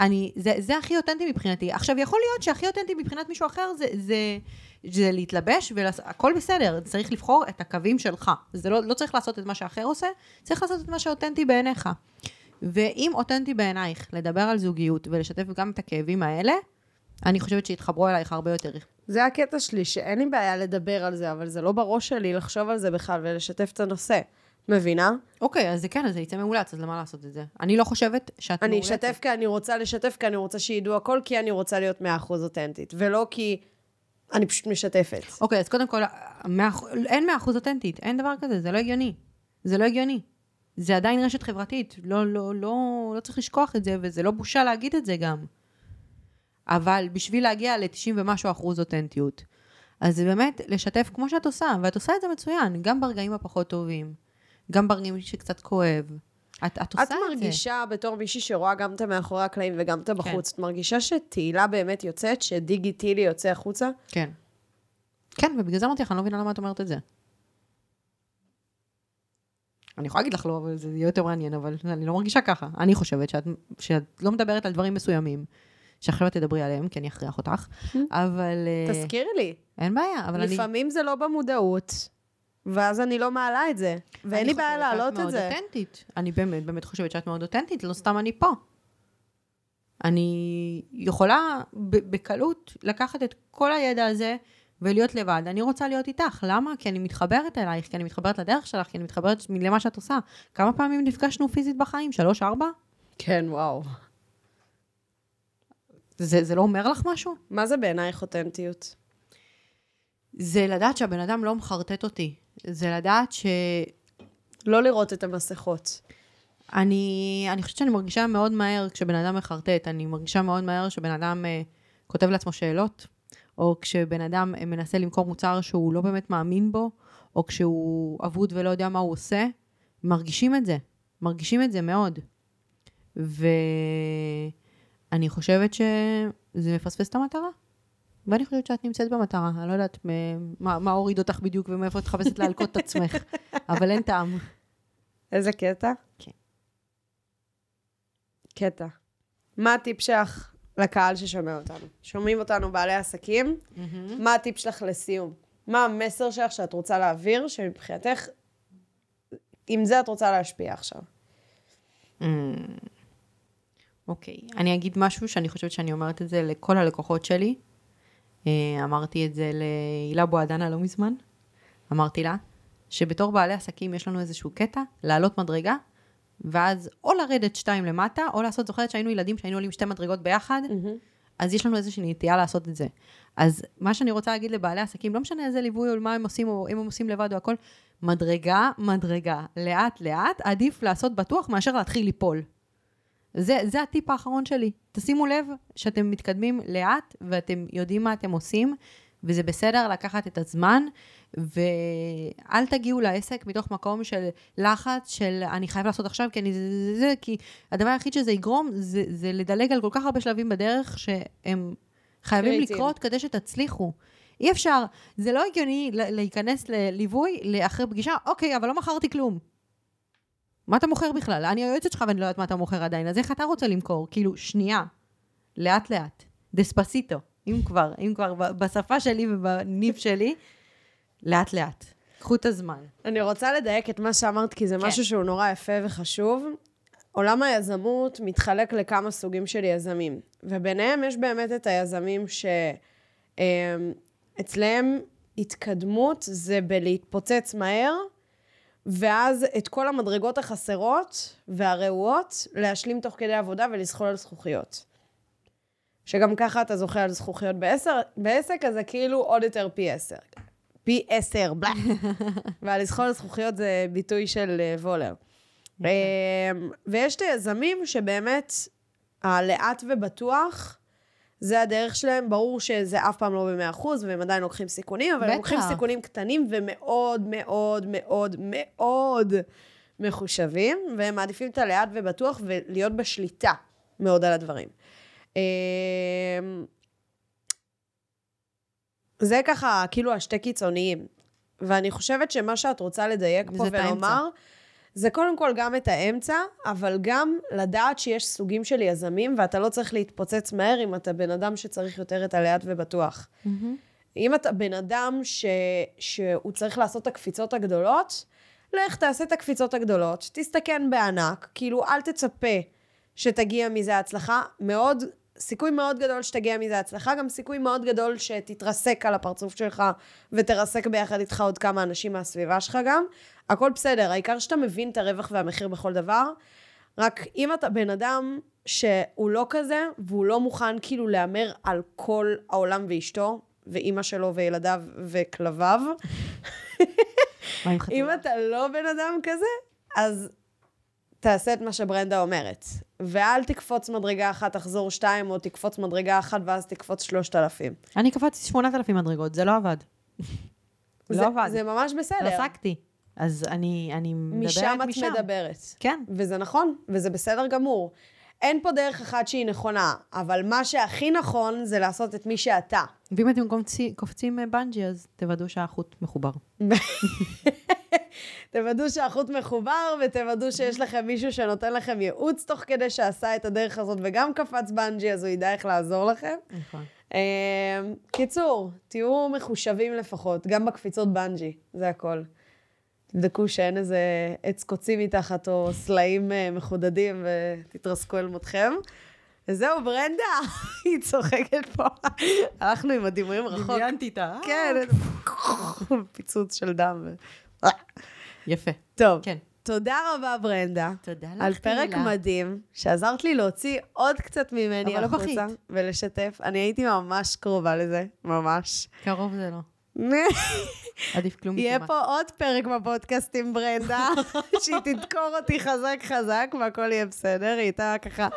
אני, זה, זה הכי אותנטי מבחינתי. עכשיו, יכול להיות שהכי אותנטי מבחינת מישהו אחר זה, זה, זה להתלבש, והכל בסדר, צריך לבחור את הקווים שלך. זה לא, לא צריך לעשות את מה שאחר עושה, צריך לעשות את מה שאותנטי בעיניך. ואם אותנטי בעינייך לדבר על זוגיות ולשתף גם את הכאבים האלה, אני חושבת שיתחברו אלייך הרבה יותר. זה הקטע שלי, שאין לי בעיה לדבר על זה, אבל זה לא בראש שלי לחשוב על זה בכלל ולשתף את הנושא. מבינה? אוקיי, אז זה כן, אז זה יצא מאולץ, אז למה לעשות את זה? אני לא חושבת שאת מאולצת. אני אשתף כי אני רוצה לשתף, כי אני רוצה שידעו הכל, כי אני רוצה להיות 100% אותנטית, ולא כי אני פשוט משתפת. אוקיי, אז קודם כל, 100, אין 100% אותנטית, אין דבר כזה, זה לא הגיוני. זה לא הגיוני. זה עדיין רשת חברתית, לא, לא, לא, לא צריך לשכוח את זה, וזה לא בושה להגיד את זה גם. אבל בשביל להגיע ל-90 ומשהו אחוז אותנטיות, אז זה באמת לשתף כמו שאת עושה, ואת עושה את זה מצוין, גם ברגעים הפחות טובים, גם ברגעים שקצת כואב. את, את עושה את, זה. את מרגישה בתור מישהי שרואה גם את המאחורי הקלעים וגם את הבחוץ, כן. את מרגישה שתהילה באמת יוצאת, שדיגיטילי יוצא החוצה? כן. כן, ובגלל זה אמרתי לך, אני לא מבינה למה את אומרת את זה. אני יכולה להגיד לך לא, אבל זה יהיה יותר מעניין, אבל אני לא מרגישה ככה. אני חושבת שאת, שאת לא מדברת על דברים מסוימים, שעכשיו תדברי עליהם, כי אני אכריח אותך, אבל... אה, תזכירי לי. אין בעיה, אבל אני... לפעמים זה לא במודעות, ואז אני לא מעלה את זה, ואין לי בעיה להעלות את זה. אני חושבת שאת מאוד אותנטית. אני באמת, באמת חושבת שאת מאוד אותנטית, לא סתם אני פה. אני יכולה בקלות לקחת את כל הידע הזה, ולהיות לבד. אני רוצה להיות איתך. למה? כי אני מתחברת אלייך, כי אני מתחברת לדרך שלך, כי אני מתחברת למה שאת עושה. כמה פעמים נפגשנו פיזית בחיים? שלוש, ארבע? כן, וואו. זה, זה לא אומר לך משהו? מה זה בעינייך אותנטיות? זה לדעת שהבן אדם לא מחרטט אותי. זה לדעת ש... לא לראות את המסכות. אני, אני חושבת שאני מרגישה מאוד מהר כשבן אדם מחרטט. אני מרגישה מאוד מהר כשבן אדם uh, כותב לעצמו שאלות, או כשבן אדם מנסה למכור מוצר שהוא לא באמת מאמין בו, או כשהוא אבוד ולא יודע מה הוא עושה, מרגישים את זה. מרגישים את זה מאוד. ואני חושבת שזה מפספס את המטרה. ואני חושבת שאת נמצאת במטרה. אני לא יודעת מה, מה הוריד אותך בדיוק ומאיפה את מחפשת להלקות את עצמך, אבל אין טעם. איזה קטע? כן. קטע. מה הטיפ שלך לקהל ששומע אותנו. שומעים אותנו בעלי עסקים, mm-hmm. מה הטיפ שלך לסיום? מה המסר שלך שאת רוצה להעביר, שמבחינתך, עם זה את רוצה להשפיע עכשיו? Mm. אוקיי, אני אגיד משהו שאני חושבת שאני אומרת את זה לכל הלקוחות שלי. אה, אמרתי את זה להילה בועדנה לא מזמן. אמרתי לה, שבתור בעלי עסקים יש לנו איזשהו קטע, לעלות מדרגה, ואז או לרדת שתיים למטה, או לעשות, זוכרת שהיינו ילדים שהיינו עולים שתי מדרגות ביחד, אז יש לנו איזושהי נטייה לעשות את זה. אז מה שאני רוצה להגיד לבעלי עסקים, לא משנה איזה ליווי או מה הם עושים, או אם הם עושים לבד או הכל, מדרגה, מדרגה, לאט לאט, עדיף לעשות בטוח מאשר להתחיל ליפול. זה, זה הטיפ האחרון שלי. תשימו לב שאתם מתקדמים לאט ואתם יודעים מה אתם עושים, וזה בסדר לקחת את הזמן, ואל תגיעו לעסק מתוך מקום של לחץ, של אני חייב לעשות עכשיו, כי אני זה, זה, זה, כי הדבר היחיד שזה יגרום, זה, זה לדלג על כל כך הרבה שלבים בדרך, שהם חייבים קריטיים. לקרות כדי שתצליחו. אי אפשר, זה לא הגיוני להיכנס לליווי לאחרי פגישה, אוקיי, אבל לא מכרתי כלום. מה אתה מוכר בכלל? אני היועצת שלך ואני לא יודעת מה אתה מוכר עדיין, אז איך אתה רוצה למכור? כאילו, שנייה, לאט לאט, דספסיטו, אם כבר, אם כבר, בשפה שלי ובניב שלי, לאט לאט. קחו את הזמן. אני רוצה לדייק את מה שאמרת, כי זה כן. משהו שהוא נורא יפה וחשוב. עולם היזמות מתחלק לכמה סוגים של יזמים, וביניהם יש באמת את היזמים שאצלם התקדמות זה בלהתפוצץ מהר, ואז את כל המדרגות החסרות והרעועות להשלים תוך כדי עבודה ולזחול על זכוכיות. שגם ככה אתה זוכה על זכוכיות בעשר, בעסק, אז זה כאילו עוד יותר פי עשר. פי עשר, בלה. והלזחול על זכוכיות זה ביטוי של אה, וולר. אמ, ויש את היזמים שבאמת הלאט ובטוח, זה הדרך שלהם, ברור שזה אף פעם לא ב-100%, והם עדיין לוקחים סיכונים, אבל הם בטח. לוקחים סיכונים קטנים ומאוד מאוד מאוד מאוד מחושבים, והם מעדיפים את הלאט ובטוח ולהיות בשליטה מאוד על הדברים. אמ, זה ככה, כאילו, השתי קיצוניים. ואני חושבת שמה שאת רוצה לדייק פה את האמצע. זה קודם כל גם את האמצע, אבל גם לדעת שיש סוגים של יזמים, ואתה לא צריך להתפוצץ מהר אם אתה בן אדם שצריך יותר את הלאט ובטוח. אם אתה בן אדם ש... שהוא צריך לעשות את הקפיצות הגדולות, לך תעשה את הקפיצות הגדולות, תסתכן בענק, כאילו אל תצפה שתגיע מזה הצלחה, מאוד, סיכוי מאוד גדול שתגיע מזה הצלחה, גם סיכוי מאוד גדול שתתרסק על הפרצוף שלך ותרסק ביחד איתך עוד כמה אנשים מהסביבה שלך גם. הכל בסדר, העיקר שאתה מבין את הרווח והמחיר בכל דבר. רק אם אתה בן אדם שהוא לא כזה, והוא לא מוכן כאילו להמר על כל העולם ואשתו, ואימא שלו וילדיו וכלביו, אם? אתה לא בן אדם כזה, אז תעשה את מה שברנדה אומרת. ואל תקפוץ מדרגה אחת, תחזור שתיים, או תקפוץ מדרגה אחת ואז תקפוץ שלושת אלפים. אני קפצתי 8,000 מדרגות, זה לא עבד. זה- לא עבד. זה ממש בסדר. רסקתי. אז אני, אני מדברת משם משם. את מדברת. כן. וזה נכון, וזה בסדר גמור. אין פה דרך אחת שהיא נכונה, אבל מה שהכי נכון זה לעשות את מי שאתה. ואם אתם קופצים, קופצים אה, בנג'י, אז תוודאו שהחוט מחובר. תוודאו שהחוט מחובר, ותוודאו שיש לכם מישהו שנותן לכם ייעוץ תוך כדי שעשה את הדרך הזאת וגם קפץ בנג'י, אז הוא ידע איך לעזור לכם. נכון. אה, קיצור, תהיו מחושבים לפחות, גם בקפיצות בנג'י, זה הכל. תבדקו שאין איזה עץ קוצים מתחת או סלעים אה, מחודדים ותתרסקו אל מותכם. וזהו, ברנדה, היא צוחקת פה. הלכנו עם הדימויים רחוק. דמיינתי איתה. כן, פיצוץ של דם. יפה. טוב, כן. תודה רבה, ברנדה. תודה לך, על פרק תהילה. מדהים, שעזרת לי להוציא עוד קצת ממני אבל לא החוצה בכית. ולשתף. אני הייתי ממש קרובה לזה, ממש. קרוב זה לא. עדיף כלום יהיה מכמעט. פה עוד פרק בפודקאסט עם ברנדה, שהיא תדקור אותי חזק חזק והכל יהיה בסדר. היא הייתה ככה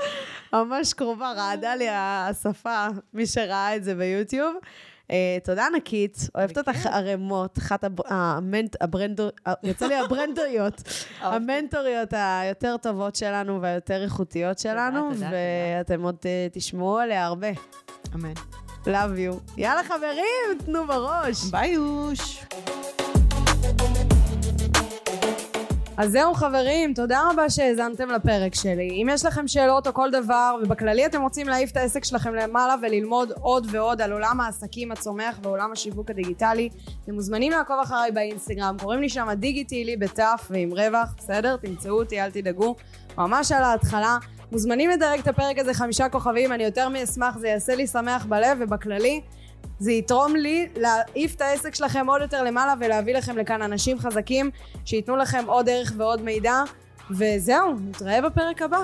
ממש קרובה, רעדה לי השפה, מי שראה את זה ביוטיוב. אה, תודה ענקית, אוהבת אותך ערימות, אחת הברנדו, יצא לי הברנדריות, המנטוריות היותר טובות שלנו והיותר איכותיות שלנו. ואתם עוד אה, תשמעו עליה הרבה. אמן. Love you. יאללה חברים, תנו בראש. ביי יוש. אז זהו חברים, תודה רבה שהאזנתם לפרק שלי. אם יש לכם שאלות או כל דבר, ובכללי אתם רוצים להעיף את העסק שלכם למעלה וללמוד עוד ועוד על עולם העסקים הצומח ועולם השיווק הדיגיטלי, אתם מוזמנים לעקוב אחריי באינסטגרם, קוראים לי שם דיגיטילי בתף ועם רווח, בסדר? תמצאו אותי, אל תדאגו. ממש על ההתחלה. מוזמנים לדרג את הפרק הזה חמישה כוכבים, אני יותר מאשמח, זה יעשה לי שמח בלב ובכללי. זה יתרום לי להעיף את העסק שלכם עוד יותר למעלה ולהביא לכם לכאן אנשים חזקים שייתנו לכם עוד ערך ועוד מידע וזהו, נתראה בפרק הבא.